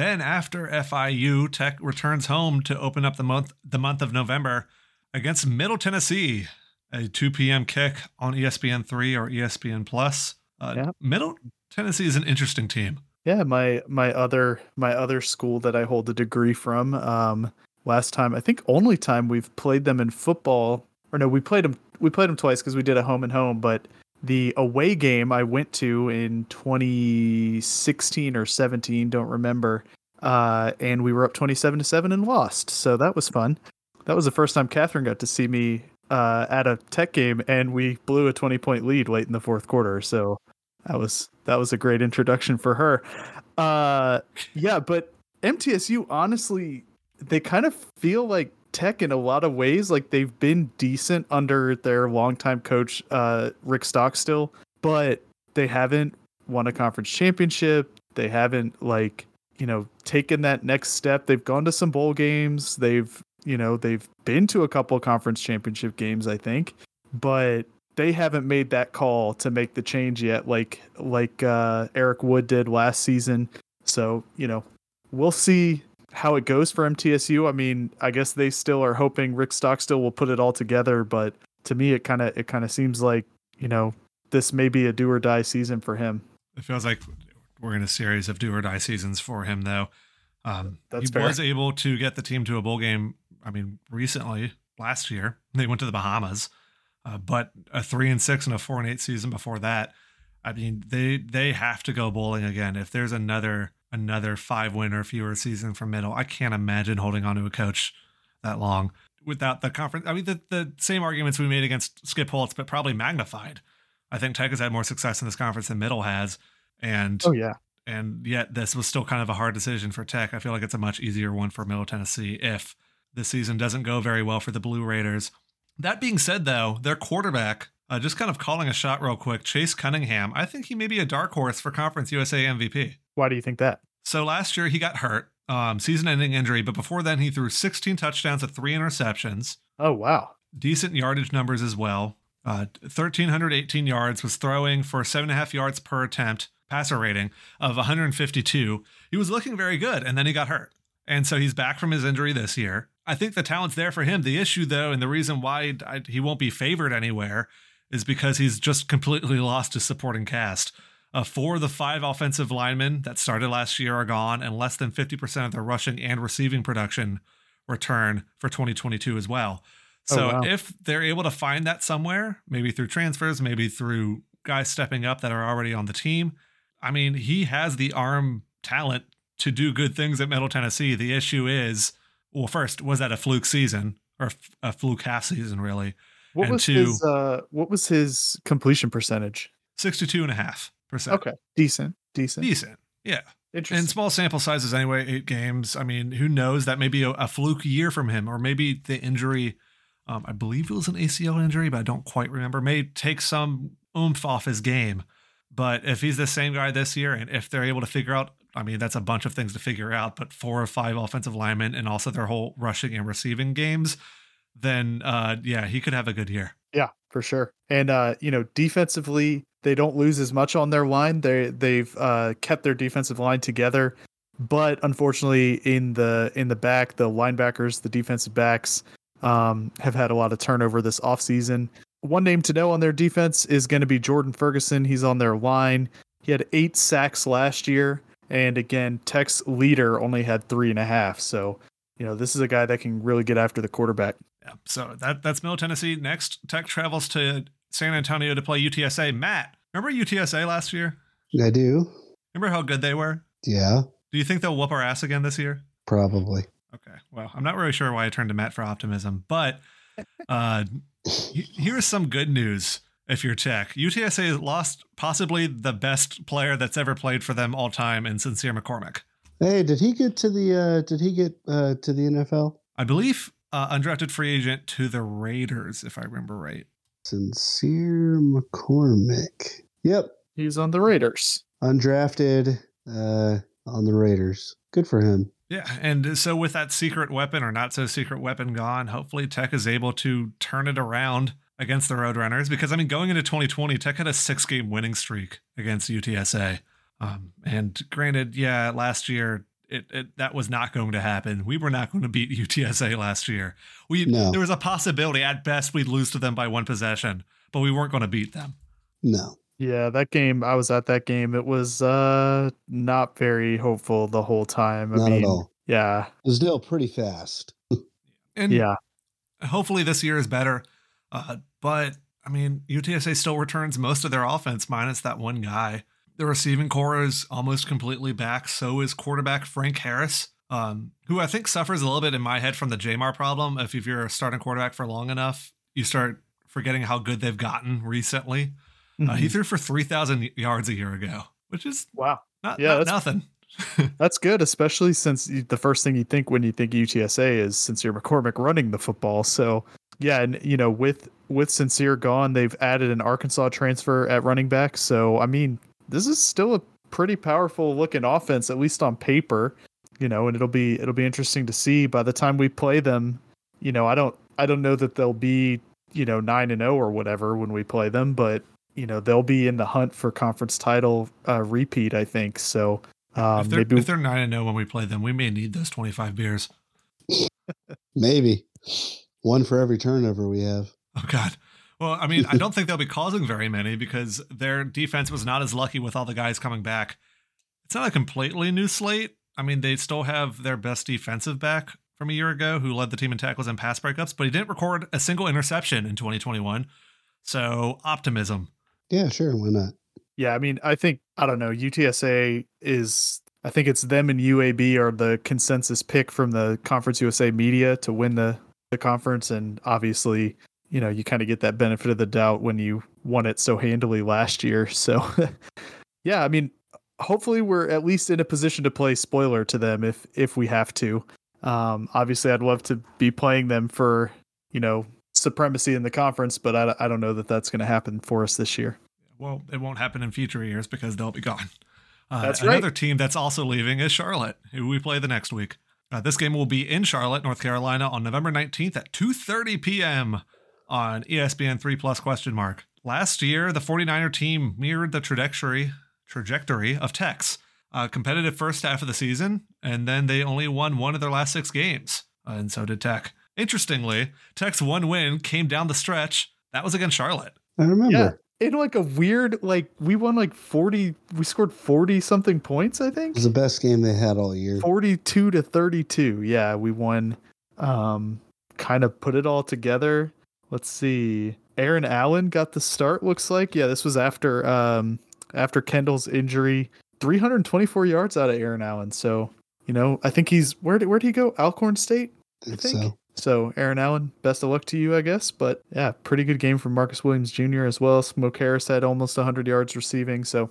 [SPEAKER 1] then after FIU, Tech returns home to open up the month the month of November against Middle Tennessee, a 2 p.m. kick on ESPN three or ESPN Plus. Uh,
[SPEAKER 2] Yeah.
[SPEAKER 1] Middle Tennessee is an interesting team.
[SPEAKER 2] Yeah, my my other my other school that I hold a degree from. Um, last time I think only time we've played them in football, or no, we played them we played them twice because we did a home and home. But the away game I went to in 2016 or 17, don't remember, uh, and we were up 27 to seven and lost. So that was fun. That was the first time Catherine got to see me uh, at a tech game, and we blew a 20 point lead late in the fourth quarter. So that was that was a great introduction for her. Uh, yeah, but MTSU honestly, they kind of feel like Tech in a lot of ways. Like they've been decent under their longtime coach uh, Rick Stockstill, but they haven't won a conference championship. They haven't like you know taken that next step. They've gone to some bowl games. They've you know they've been to a couple conference championship games, I think, but they haven't made that call to make the change yet like like uh, Eric Wood did last season. So, you know, we'll see how it goes for MTSU. I mean, I guess they still are hoping Rick Stockstill will put it all together, but to me it kind of it kind of seems like, you know, this may be a do or die season for him.
[SPEAKER 1] It feels like we're in a series of do or die seasons for him, though. Um,
[SPEAKER 2] That's
[SPEAKER 1] he
[SPEAKER 2] fair.
[SPEAKER 1] was able to get the team to a bowl game. I mean, recently last year they went to the Bahamas, uh, but a three and six and a four and eight season before that. I mean, they they have to go bowling again. If there's another another five win or fewer season for middle, I can't imagine holding on to a coach that long without the conference. I mean, the, the same arguments we made against Skip Holtz, but probably magnified. I think Tech has had more success in this conference than Middle has, and
[SPEAKER 2] Oh yeah.
[SPEAKER 1] and yet this was still kind of a hard decision for Tech. I feel like it's a much easier one for Middle Tennessee if the season doesn't go very well for the Blue Raiders. That being said, though, their quarterback, uh, just kind of calling a shot real quick, Chase Cunningham, I think he may be a dark horse for Conference USA MVP.
[SPEAKER 2] Why do you think that?
[SPEAKER 1] So last year he got hurt, um, season-ending injury, but before then he threw 16 touchdowns with three interceptions.
[SPEAKER 2] Oh wow.
[SPEAKER 1] Decent yardage numbers as well. Uh, 1,318 yards was throwing for seven and a half yards per attempt, passer rating of 152. He was looking very good, and then he got hurt. And so he's back from his injury this year. I think the talent's there for him. The issue, though, and the reason why he won't be favored anywhere is because he's just completely lost his supporting cast. Uh, four of the five offensive linemen that started last year are gone, and less than 50% of their rushing and receiving production return for 2022 as well.
[SPEAKER 2] Oh,
[SPEAKER 1] So
[SPEAKER 2] wow.
[SPEAKER 1] if they're able to find that somewhere, maybe through transfers, maybe through guys stepping up that are already on the team, I mean, he has the arm talent to do good things at Middle Tennessee. The issue is, well, first, was that a fluke season or a fluke half season, really?
[SPEAKER 2] What
[SPEAKER 1] And
[SPEAKER 2] was
[SPEAKER 1] two-
[SPEAKER 2] his uh what was his completion percentage?
[SPEAKER 1] 62 and a half percent.
[SPEAKER 2] Okay. Decent. Decent.
[SPEAKER 1] Decent. Yeah.
[SPEAKER 2] Interesting.
[SPEAKER 1] And small sample sizes anyway, eight games. I mean, who knows? That may be a, a fluke year from him, or maybe the injury, um, I believe it was an ACL injury, but I don't quite remember, may take some oomph off his game. But if he's the same guy this year, and if they're able to figure out, I mean, that's a bunch of things to figure out, but four or five offensive linemen and also their whole rushing and receiving games, then uh, yeah, he could have a good year.
[SPEAKER 2] For sure. And uh, you know, defensively, they don't lose as much on their line. They they've uh, kept their defensive line together, but unfortunately, in the in the back, the linebackers, the defensive backs, um, have had a lot of turnover this offseason. One name to know on their defense is going to be Jordan Ferguson. He's on their line. He had eight sacks last year, and again, Tech's leader only had three and a half. So, you know, this is a guy that can really get after the quarterback.
[SPEAKER 1] Yeah. So that that's Middle Tennessee. Next, Tech travels to San Antonio to play UTSA. Matt, remember UTSA last year?
[SPEAKER 3] I do.
[SPEAKER 1] Remember how good they were?
[SPEAKER 3] Yeah,
[SPEAKER 1] Do you think they'll whoop our ass again this year?
[SPEAKER 3] probably.
[SPEAKER 1] Okay. Well, I'm not really sure why I turned to Matt for optimism, but uh, here's some good news if you're Tech. UTSA lost possibly the best player that's ever played for them all time in Sincere McCormick.
[SPEAKER 3] Hey, did he get to the? uh Did he get uh to the NFL?
[SPEAKER 1] I believe uh, undrafted free agent to the Raiders, if I remember right.
[SPEAKER 3] Sincere McCormick. Yep,
[SPEAKER 2] He's on the Raiders.
[SPEAKER 3] undrafted uh on the Raiders. Good for him.
[SPEAKER 1] Yeah, and so with that secret weapon or not so secret weapon gone, hopefully Tech is able to turn it around against the Roadrunners because I mean going into 2020, Tech had a six game winning streak against UTSA. Um, and granted, yeah, last year it, it that was not going to happen. We were not going to beat UTSA last year. We
[SPEAKER 3] No.
[SPEAKER 1] there was a possibility at best we'd lose to them by one possession, but we weren't going to beat them.
[SPEAKER 3] No,
[SPEAKER 2] Yeah, that game. I was at that game. It was uh not very hopeful the whole time. I
[SPEAKER 3] not
[SPEAKER 2] mean,
[SPEAKER 3] at all.
[SPEAKER 2] Yeah,
[SPEAKER 3] It was still pretty fast.
[SPEAKER 1] And
[SPEAKER 2] yeah,
[SPEAKER 1] hopefully this year is better. Uh, but I mean, UTSA still returns most of their offense minus that one guy. The receiving corps is almost completely back. So is quarterback Frank Harris, um, who I think suffers a little bit in my head from the J'Mar problem. If, if you're a starting quarterback for long enough, you start forgetting how good they've gotten recently. Uh, he
[SPEAKER 2] Mhm.
[SPEAKER 1] threw for 3,000 yards a year ago, which is
[SPEAKER 2] wow,
[SPEAKER 1] not,
[SPEAKER 2] Yeah,
[SPEAKER 1] not
[SPEAKER 2] that's-
[SPEAKER 1] nothing.
[SPEAKER 2] that's good. Especially since the first thing you think when you think UTSA is Sincere McCormick running the football. So yeah, and you know with with Sincere gone, they've added an Arkansas transfer at running back. So I mean, this is still a pretty powerful looking offense, at least on paper. You know, and it'll be it'll be interesting to see by the time we play them. You know, I don't I don't know that they'll be you know nine and zero or whatever when we play them, but you know they'll be in the hunt for conference title uh, repeat. I think so. Um,
[SPEAKER 1] if, they're,
[SPEAKER 2] maybe
[SPEAKER 1] if they're 9 and 0 when we play them, we may need those 25 beers.
[SPEAKER 3] Maybe one for every turnover we have.
[SPEAKER 1] Oh God. Well, I mean, I don't think they'll be causing very many because their defense was not as lucky with all the guys coming back. It's not a completely new slate. I mean, they still have their best defensive back from a year ago who led the team in tackles and pass breakups, but he didn't record a single interception in 2021. So optimism.
[SPEAKER 3] Yeah, sure. Why not?
[SPEAKER 2] Yeah, I mean, I think I don't know. UTSA is. I think it's them and UAB are the consensus pick from the Conference USA media to win the the conference, and obviously, you know, you kind of get that benefit of the doubt when you won it so handily last year. So, yeah, I mean, hopefully, we're at least in a position to play spoiler to them if if we have to. Um, obviously, I'd love to be playing them for you know supremacy in the conference, but I, I don't know that that's going to happen for us this year.
[SPEAKER 1] Well, it won't happen in future years because they'll be gone. Uh,
[SPEAKER 2] That's right.
[SPEAKER 1] another team that's also leaving is Charlotte, who we play the next week. Uh, this game will be in Charlotte, North Carolina on November 19th at 2:30 p.m. on ESPN 3 Plus question mark. Last year, the 49er team mirrored the trajectory trajectory of Tech's uh, competitive first half of the season, and then they only won one of their last six games, and so did Tech. Interestingly, Tech's one win came down the stretch. That was against Charlotte.
[SPEAKER 3] I remember.
[SPEAKER 2] Yeah. In like a weird, like we won like 40, we scored 40 something points, I think It
[SPEAKER 3] was the best game they had all year.
[SPEAKER 2] 42 to 32. Yeah, we won. Um, kind of put it all together. Let's see. Aaron Allen got the start, looks like. Yeah, this was after um after Kendall's injury. 324 yards out of Aaron Allen. So, you know, I think he's where did where did he go? Alcorn State?
[SPEAKER 3] I think so.
[SPEAKER 2] So Aaron Allen, best of luck to you, I guess. But yeah, pretty good game from Marcus Williams Jr. as well. Smoke Harris had almost 100 yards receiving. So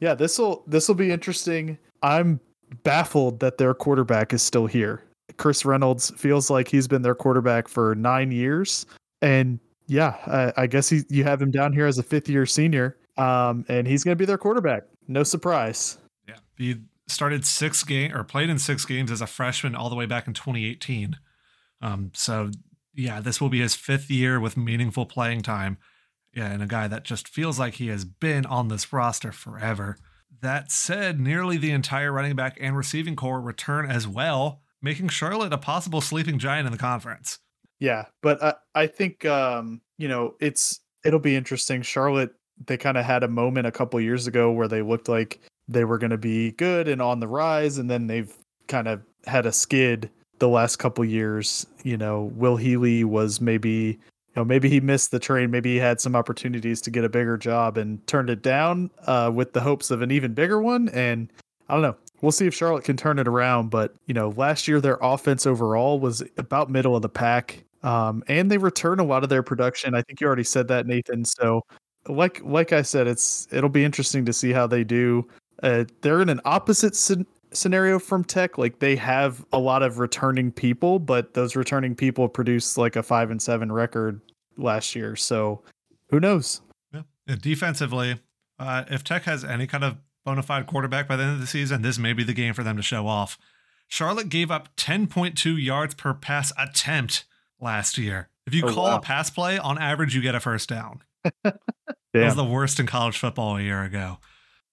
[SPEAKER 2] yeah, this will this will be interesting. I'm baffled that their quarterback is still here. Chris Reynolds feels like he's been their quarterback for nine years, and yeah, I, I guess he you have him down here as a fifth year senior, um, and he's going to be their quarterback. No surprise.
[SPEAKER 1] Yeah, he started six game or played in six games as a freshman all the way back in 2018. Um, so yeah, this will be his fifth year with meaningful playing time. Yeah, and a guy that just feels like he has been on this roster forever. That said, nearly the entire running back and receiving corps return as well, making Charlotte a possible sleeping giant in the conference.
[SPEAKER 2] Yeah, but I I think um, you know, it's it'll be interesting. Charlotte they kind of had a moment a couple years ago where they looked like they were going to be good and on the rise and then they've kind of had a skid the last couple years. You know, Will Healy was maybe you know, maybe he missed the train. Maybe he had some opportunities to get a bigger job and turned it down uh, with the hopes of an even bigger one. And I don't know. We'll see if Charlotte can turn it around. But you know, last year their offense overall was about middle of the pack, um, and they return a lot of their production. I think you already said that, Nathan. So, like like I said, it's it'll be interesting to see how they do. Uh, they're in an opposite scen- scenario from Tech. Like they have a lot of returning people, but those returning people produced like a five and seven record last year. So, who knows?
[SPEAKER 1] Yeah, Defensively, uh, if Tech has any kind of bona fide quarterback by the end of the season, this may be the game for them to show off. Charlotte gave up 10.2 yards per pass attempt last year. If you
[SPEAKER 2] Oh,
[SPEAKER 1] call
[SPEAKER 2] wow.
[SPEAKER 1] a pass play, on average, you get a first down. That was the worst in college football a year ago.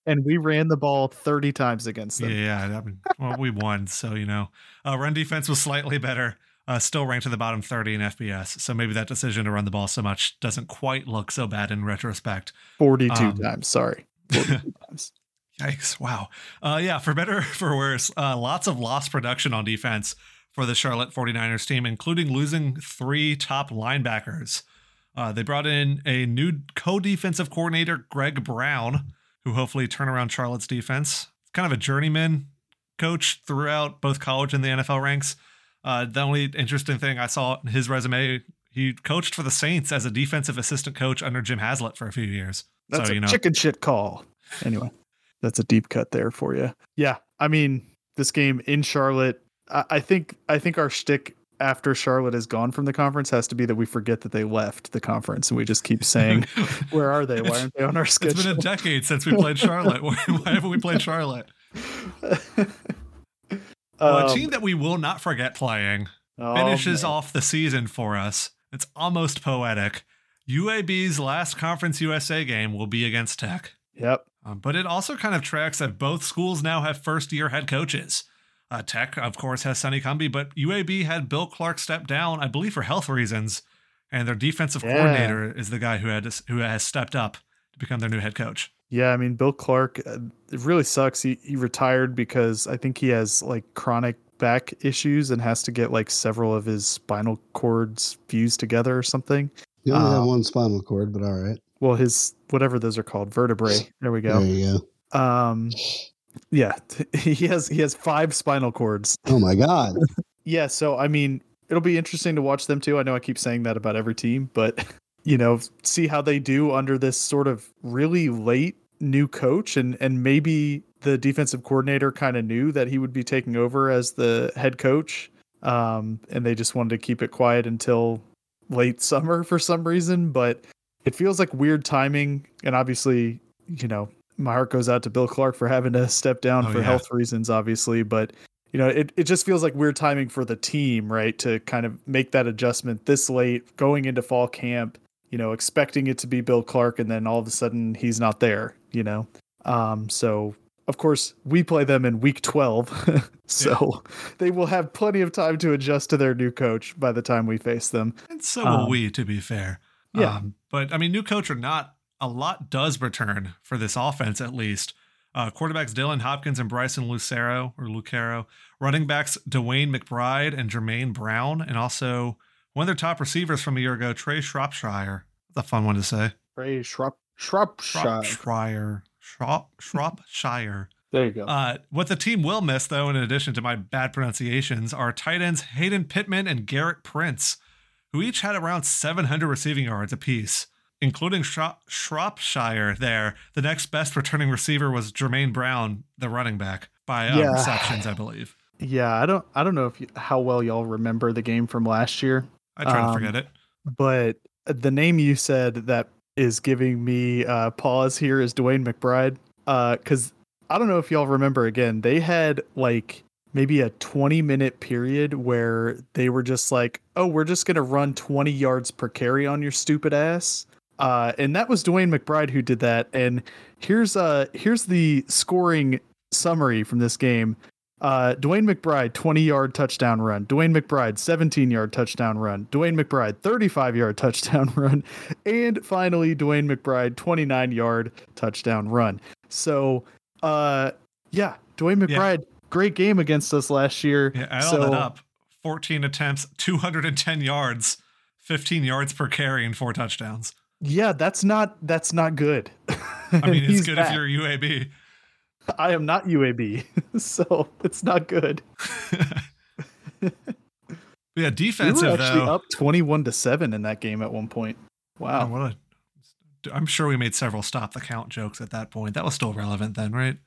[SPEAKER 2] And we ran the ball 30 times against them.
[SPEAKER 1] Yeah, I mean, well, we won, so you know, uh, run defense was slightly better. Uh, still ranked to the bottom 30 in FBS, so maybe that decision to run the ball so much doesn't quite look so bad in retrospect.
[SPEAKER 2] 42
[SPEAKER 1] Um,
[SPEAKER 2] times. Sorry. 42 times.
[SPEAKER 1] Yikes! Wow. Uh, yeah, for better or for worse, uh, lots of lost production on defense for the Charlotte 49ers team, including losing three top linebackers. Uh, they brought in a new co-defensive coordinator, Greg Brown, who hopefully turn around Charlotte's defense. Kind of a journeyman coach throughout both college and the NFL ranks. Uh, the only interesting thing I saw in his resume, he coached for the Saints as a defensive assistant coach under Jim Haslett for a few years.
[SPEAKER 2] That's
[SPEAKER 1] so,
[SPEAKER 2] a
[SPEAKER 1] you know,
[SPEAKER 2] chicken shit call. Anyway, that's a deep cut there for you. Yeah, I mean, this game in Charlotte, I, think I think our shtick after Charlotte is gone from the conference has to be that we forget that they left the conference and we just keep saying, "Where are they? Why aren't they on our schedule?"
[SPEAKER 1] It's been a decade since we played Charlotte. Why haven't we played Charlotte? Well, a
[SPEAKER 2] Um,
[SPEAKER 1] team that we will not forget playing
[SPEAKER 2] oh,
[SPEAKER 1] finishes
[SPEAKER 2] man.
[SPEAKER 1] off the season for us. It's almost poetic. UAB's last Conference USA game will be against Tech.
[SPEAKER 2] Yep.
[SPEAKER 1] Um, but it also kind of tracks that both schools now have first year head coaches. Uh, Tech, of course, has Sonny Cumbie, but UAB had Bill Clark step down, I believe, for health reasons. And their defensive
[SPEAKER 2] Yeah.
[SPEAKER 1] coordinator is the guy who had who has stepped up to become their new head coach.
[SPEAKER 2] Yeah, I mean, Bill Clark, uh, it really sucks. He, he retired because I think he has like chronic back issues and has to get like several of his spinal cords fused together or something.
[SPEAKER 3] You only have
[SPEAKER 2] Um,
[SPEAKER 3] one spinal cord, but all right.
[SPEAKER 2] Well, his whatever those are called, vertebrae. There we go.
[SPEAKER 3] There you go.
[SPEAKER 2] Um, yeah, he has he has five spinal cords.
[SPEAKER 3] Oh my God.
[SPEAKER 2] Yeah, so I mean, it'll be interesting to watch them too. I know I keep saying that about every team, but you know, see how they do under this sort of really late new coach and and maybe the defensive coordinator kind of knew that he would be taking over as the head coach. Um, and they just wanted to keep it quiet until late summer for some reason, but it feels like weird timing and obviously, you know, my heart goes out to Bill Clark for having to step down
[SPEAKER 1] Oh,
[SPEAKER 2] for
[SPEAKER 1] yeah.
[SPEAKER 2] health reasons, obviously, but you know, it, it just feels like weird timing for the team, right? To kind of make that adjustment this late, going into fall camp, you know, expecting it to be Bill Clark, and then all of a sudden he's not there, you know. Um, so of course we play them in week 12 so yeah. they will have plenty of time to adjust to their new coach by the time we face them
[SPEAKER 1] and so will um, we to be fair
[SPEAKER 2] yeah um,
[SPEAKER 1] but i mean new coach or not a lot does return for this offense at least uh, quarterbacks Dylan Hopkins and Bryson Lucero or Lucero, running backs DeWayne McBride and Jermaine Brown, and also one of their top receivers from a year ago, Trey Shropshire. That's a fun one to say.
[SPEAKER 2] Trey Shrop Shropshire.
[SPEAKER 1] Shropshire. Shrop Shropshire.
[SPEAKER 2] There you go.
[SPEAKER 1] Uh, what the team will miss, though, in addition to my bad pronunciations, are tight ends Hayden Pittman and Gerrit Prince, who each had around 700 receiving yards apiece including Shropshire there. The next best returning receiver was Jermaine Brown, the running back, by uh, yeah. receptions, I believe.
[SPEAKER 2] Yeah, I don't, I don't know if you, how well y'all remember the game from last year.
[SPEAKER 1] I try um, to forget it.
[SPEAKER 2] But the name you said that is giving me uh, pause here is DeWayne McBride. Because uh, I don't know if y'all remember again, they had like maybe a 20 minute period where they were just like, oh, we're just going to run 20 yards per carry on your stupid ass. Uh, and that was DeWayne McBride who did that. And here's uh here's the scoring summary from this game. Uh, DeWayne McBride, 20 yard touchdown run. DeWayne McBride, 17 yard touchdown run. DeWayne McBride, 35 yard touchdown run. And finally, DeWayne McBride, 29 yard touchdown run. So, uh, yeah, DeWayne McBride, yeah. great game against us last year.
[SPEAKER 1] Yeah, add
[SPEAKER 2] so,
[SPEAKER 1] all that up 14 attempts, 210 yards, 15 yards per carry, and four touchdowns.
[SPEAKER 2] Yeah, that's not that's not good.
[SPEAKER 1] I mean, it's good back. if you're UAB.
[SPEAKER 2] I am not UAB, so it's not good.
[SPEAKER 1] yeah, defensive. We were
[SPEAKER 2] actually
[SPEAKER 1] though,
[SPEAKER 2] up twenty-one to seven in that game at one point. Wow.
[SPEAKER 1] Oh, what a, I'm sure we made several stop the count jokes at that point. That was still relevant then, right?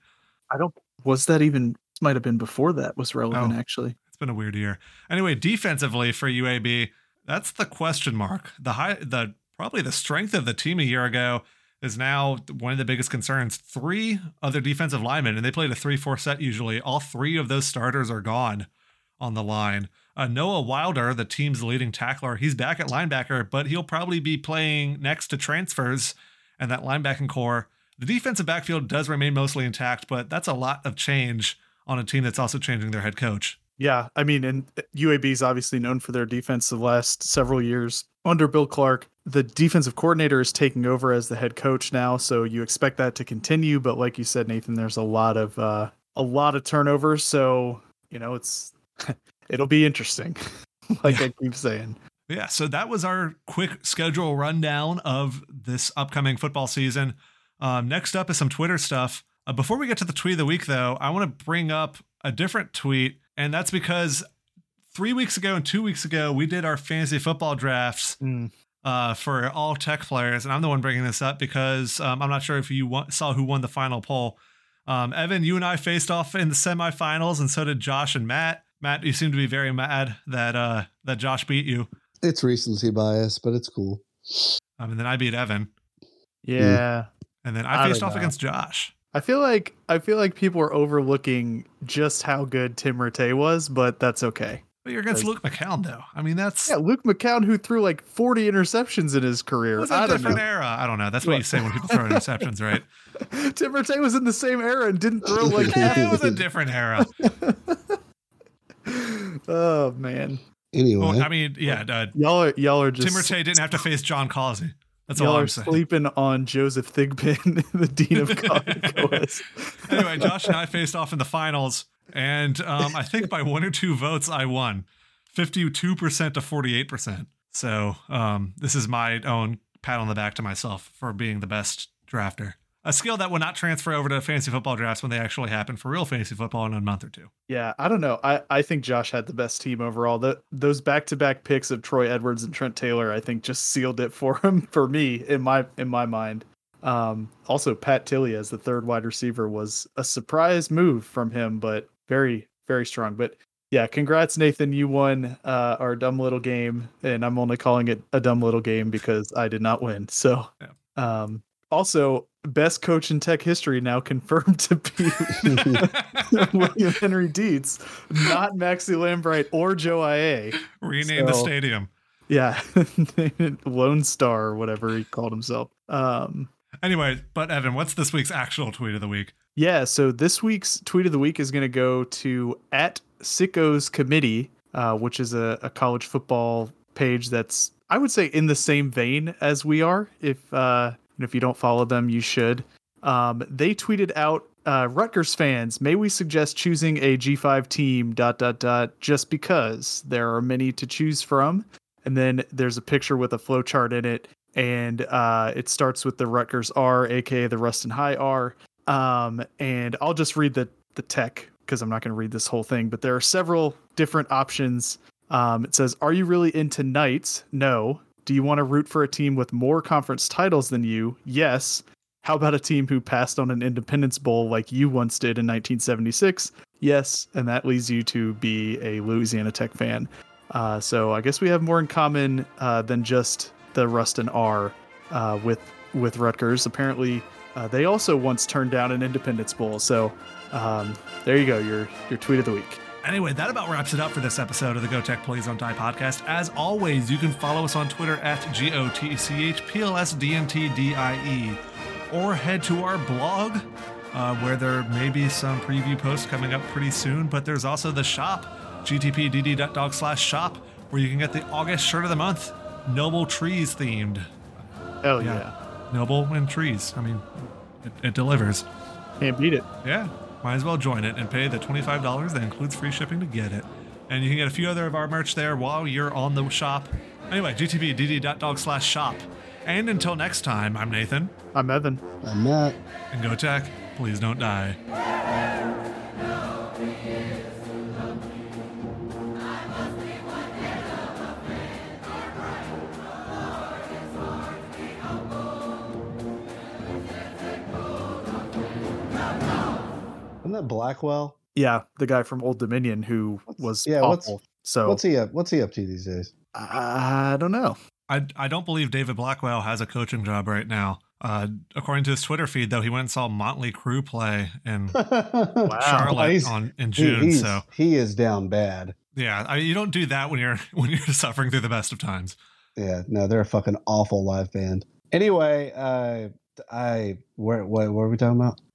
[SPEAKER 2] I don't. Was that even? Might have been before that was relevant. Oh, actually,
[SPEAKER 1] it's been a weird year. Anyway, defensively for UAB, that's the question mark. The high, the probably the strength of the team a year ago is now one of the biggest concerns. Three other defensive linemen, and they played a 3 4 set usually. All three of those starters are gone on the line. Uh, Noah Wilder, the team's leading tackler, he's back at linebacker, but he'll probably be playing next to transfers and that linebacking corps. The defensive backfield does remain mostly intact, but that's a lot of change on a team that's also changing their head coach.
[SPEAKER 2] Yeah, I mean, and UAB is obviously known for their defense the last several years under Bill Clark. The defensive coordinator is taking over as the head coach now, so you expect that to continue. But like you said, Nathan, there's a lot of uh, a lot of turnover, so you know it's it'll be interesting. like yeah. I keep saying.
[SPEAKER 1] Yeah, so that was our quick schedule rundown of this upcoming football season. Um, next up is some Twitter stuff. Uh, before we get to the tweet of the week, though, I want to bring up a different tweet and that's because three weeks ago and two weeks ago, we did our fantasy football drafts mm. uh, for all tech players. And I'm the one bringing this up because um, I'm not sure if you saw who won the final poll. Um, Evan, you and I faced off in the semifinals, and so did Josh and Matt. Matt, you seem to be very mad that uh, that Josh beat you.
[SPEAKER 3] It's recency bias, but it's cool.
[SPEAKER 1] Um, and then I beat Evan.
[SPEAKER 2] Yeah.
[SPEAKER 1] And then I, I faced off know. against Josh.
[SPEAKER 2] I feel like I feel like people are overlooking just how good Tim Rattay was, but that's okay.
[SPEAKER 1] But you're against Luke McCown, though. I mean, that's
[SPEAKER 2] yeah, Luke McCown who threw like 40 interceptions in his career. It
[SPEAKER 1] was a different know. era. I don't know. That's what you say when people throw interceptions, right?
[SPEAKER 2] Tim Rattay was in the same era and didn't throw like
[SPEAKER 1] yeah, it was a different era.
[SPEAKER 2] oh man.
[SPEAKER 3] Anyway, well,
[SPEAKER 1] I mean, yeah, uh,
[SPEAKER 2] y'all are y'all are just
[SPEAKER 1] Tim Rattay didn't have to face John Causey. That's
[SPEAKER 2] Y'all
[SPEAKER 1] all
[SPEAKER 2] I'm
[SPEAKER 1] are saying.
[SPEAKER 2] sleeping on Joseph Thigpen, the dean of college.
[SPEAKER 1] anyway, Josh and I faced off in the finals, and um, I think by one or two votes, I won, fifty-two percent to forty-eight percent. So um, this is my own pat on the back to myself for being the best drafter a skill that will not transfer over to fantasy football drafts when they actually happen for real fantasy football in a month or two.
[SPEAKER 2] Yeah, I don't know. I, I think Josh had the best team overall. The, those back to back picks of Troy Edwards and Trent Taylor, I think, just sealed it for him for me in my in my mind. Um, also, Pat Tilley as the third wide receiver was a surprise move from him, but very very strong. But yeah, congrats, Nathan. You won uh, our dumb little game, and I'm only calling it a dumb little game because I did not win. So, yeah. um, also best coach in tech history now confirmed to be William Henry Dietz, not Maxie Lambright or Joe Aillet.
[SPEAKER 1] Rename the stadium.
[SPEAKER 2] Yeah, Lone Star or whatever he called himself. Um,
[SPEAKER 1] Anyway, but Evan, what's this week's actual tweet of the week?
[SPEAKER 2] yeah, so this week's tweet of the week is going to go to at Sickos Committee, uh, which is a, a college football page that's I would say in the same vein as we are. If uh, and if you don't follow them, you should. Um, they tweeted out, uh, Rutgers fans, may we suggest choosing a G5 team? Dot dot dot. Just because there are many to choose from, and then there's a picture with a flowchart in it, and uh, it starts with the Rutgers R, aka the Ruston High R. Um, and I'll just read the the tech because I'm not going to read this whole thing, but there are several different options. Um, it says, "Are you really into Knights? No. Do you want to root for a team with more conference titles than you? Yes. How about a team who passed on an Independence Bowl like you once did in 1976? Yes. And that leads you to be a Louisiana Tech fan. Uh, so I guess we have more in common uh, than just the Ruston R uh, with with Rutgers. Apparently, uh, they also once turned down an Independence Bowl. So um, there you go, your your tweet of the week.
[SPEAKER 1] Anyway, that about wraps it up for this episode of the Go Tech Please Don't Die podcast. As always, you can follow us on Twitter at G O T C H P L S D N T D I E, or head to our blog uh, where there may be some preview posts coming up pretty soon. But there's also the shop, gtpdd.dog slash shop, where you can get the August shirt of the month, Noble Trees themed.
[SPEAKER 2] Hell
[SPEAKER 1] Yeah.
[SPEAKER 2] yeah.
[SPEAKER 1] Noble and trees. I mean, it, it delivers.
[SPEAKER 2] Can't beat it.
[SPEAKER 1] Yeah, might as well join it and pay the $25 that includes free shipping to get it. And you can get a few other of our merch there while you're on the shop. Anyway, gtpdd.dog slash shop. And until next time, I'm Nathan.
[SPEAKER 2] I'm Evan.
[SPEAKER 3] I'm Matt.
[SPEAKER 1] And go tech, please don't die.
[SPEAKER 3] Isn't that Blackwell?
[SPEAKER 2] Yeah, the guy from Old Dominion who was
[SPEAKER 3] yeah, what's-
[SPEAKER 2] awful. so
[SPEAKER 3] What's he up? What's he up to these days?
[SPEAKER 2] I don't know.
[SPEAKER 1] I, I don't believe David Blackwell has a coaching job right now. Uh, according to his Twitter feed, though, he went and saw Motley Crue play in Charlotte
[SPEAKER 3] He's-
[SPEAKER 1] on in June.
[SPEAKER 3] he's-
[SPEAKER 1] so
[SPEAKER 3] he is down bad.
[SPEAKER 1] yeah, I, you don't do that when you're when you're suffering through the best of times.
[SPEAKER 3] Yeah, no, they're a fucking awful live band. Anyway, uh, I where what, what are we talking about?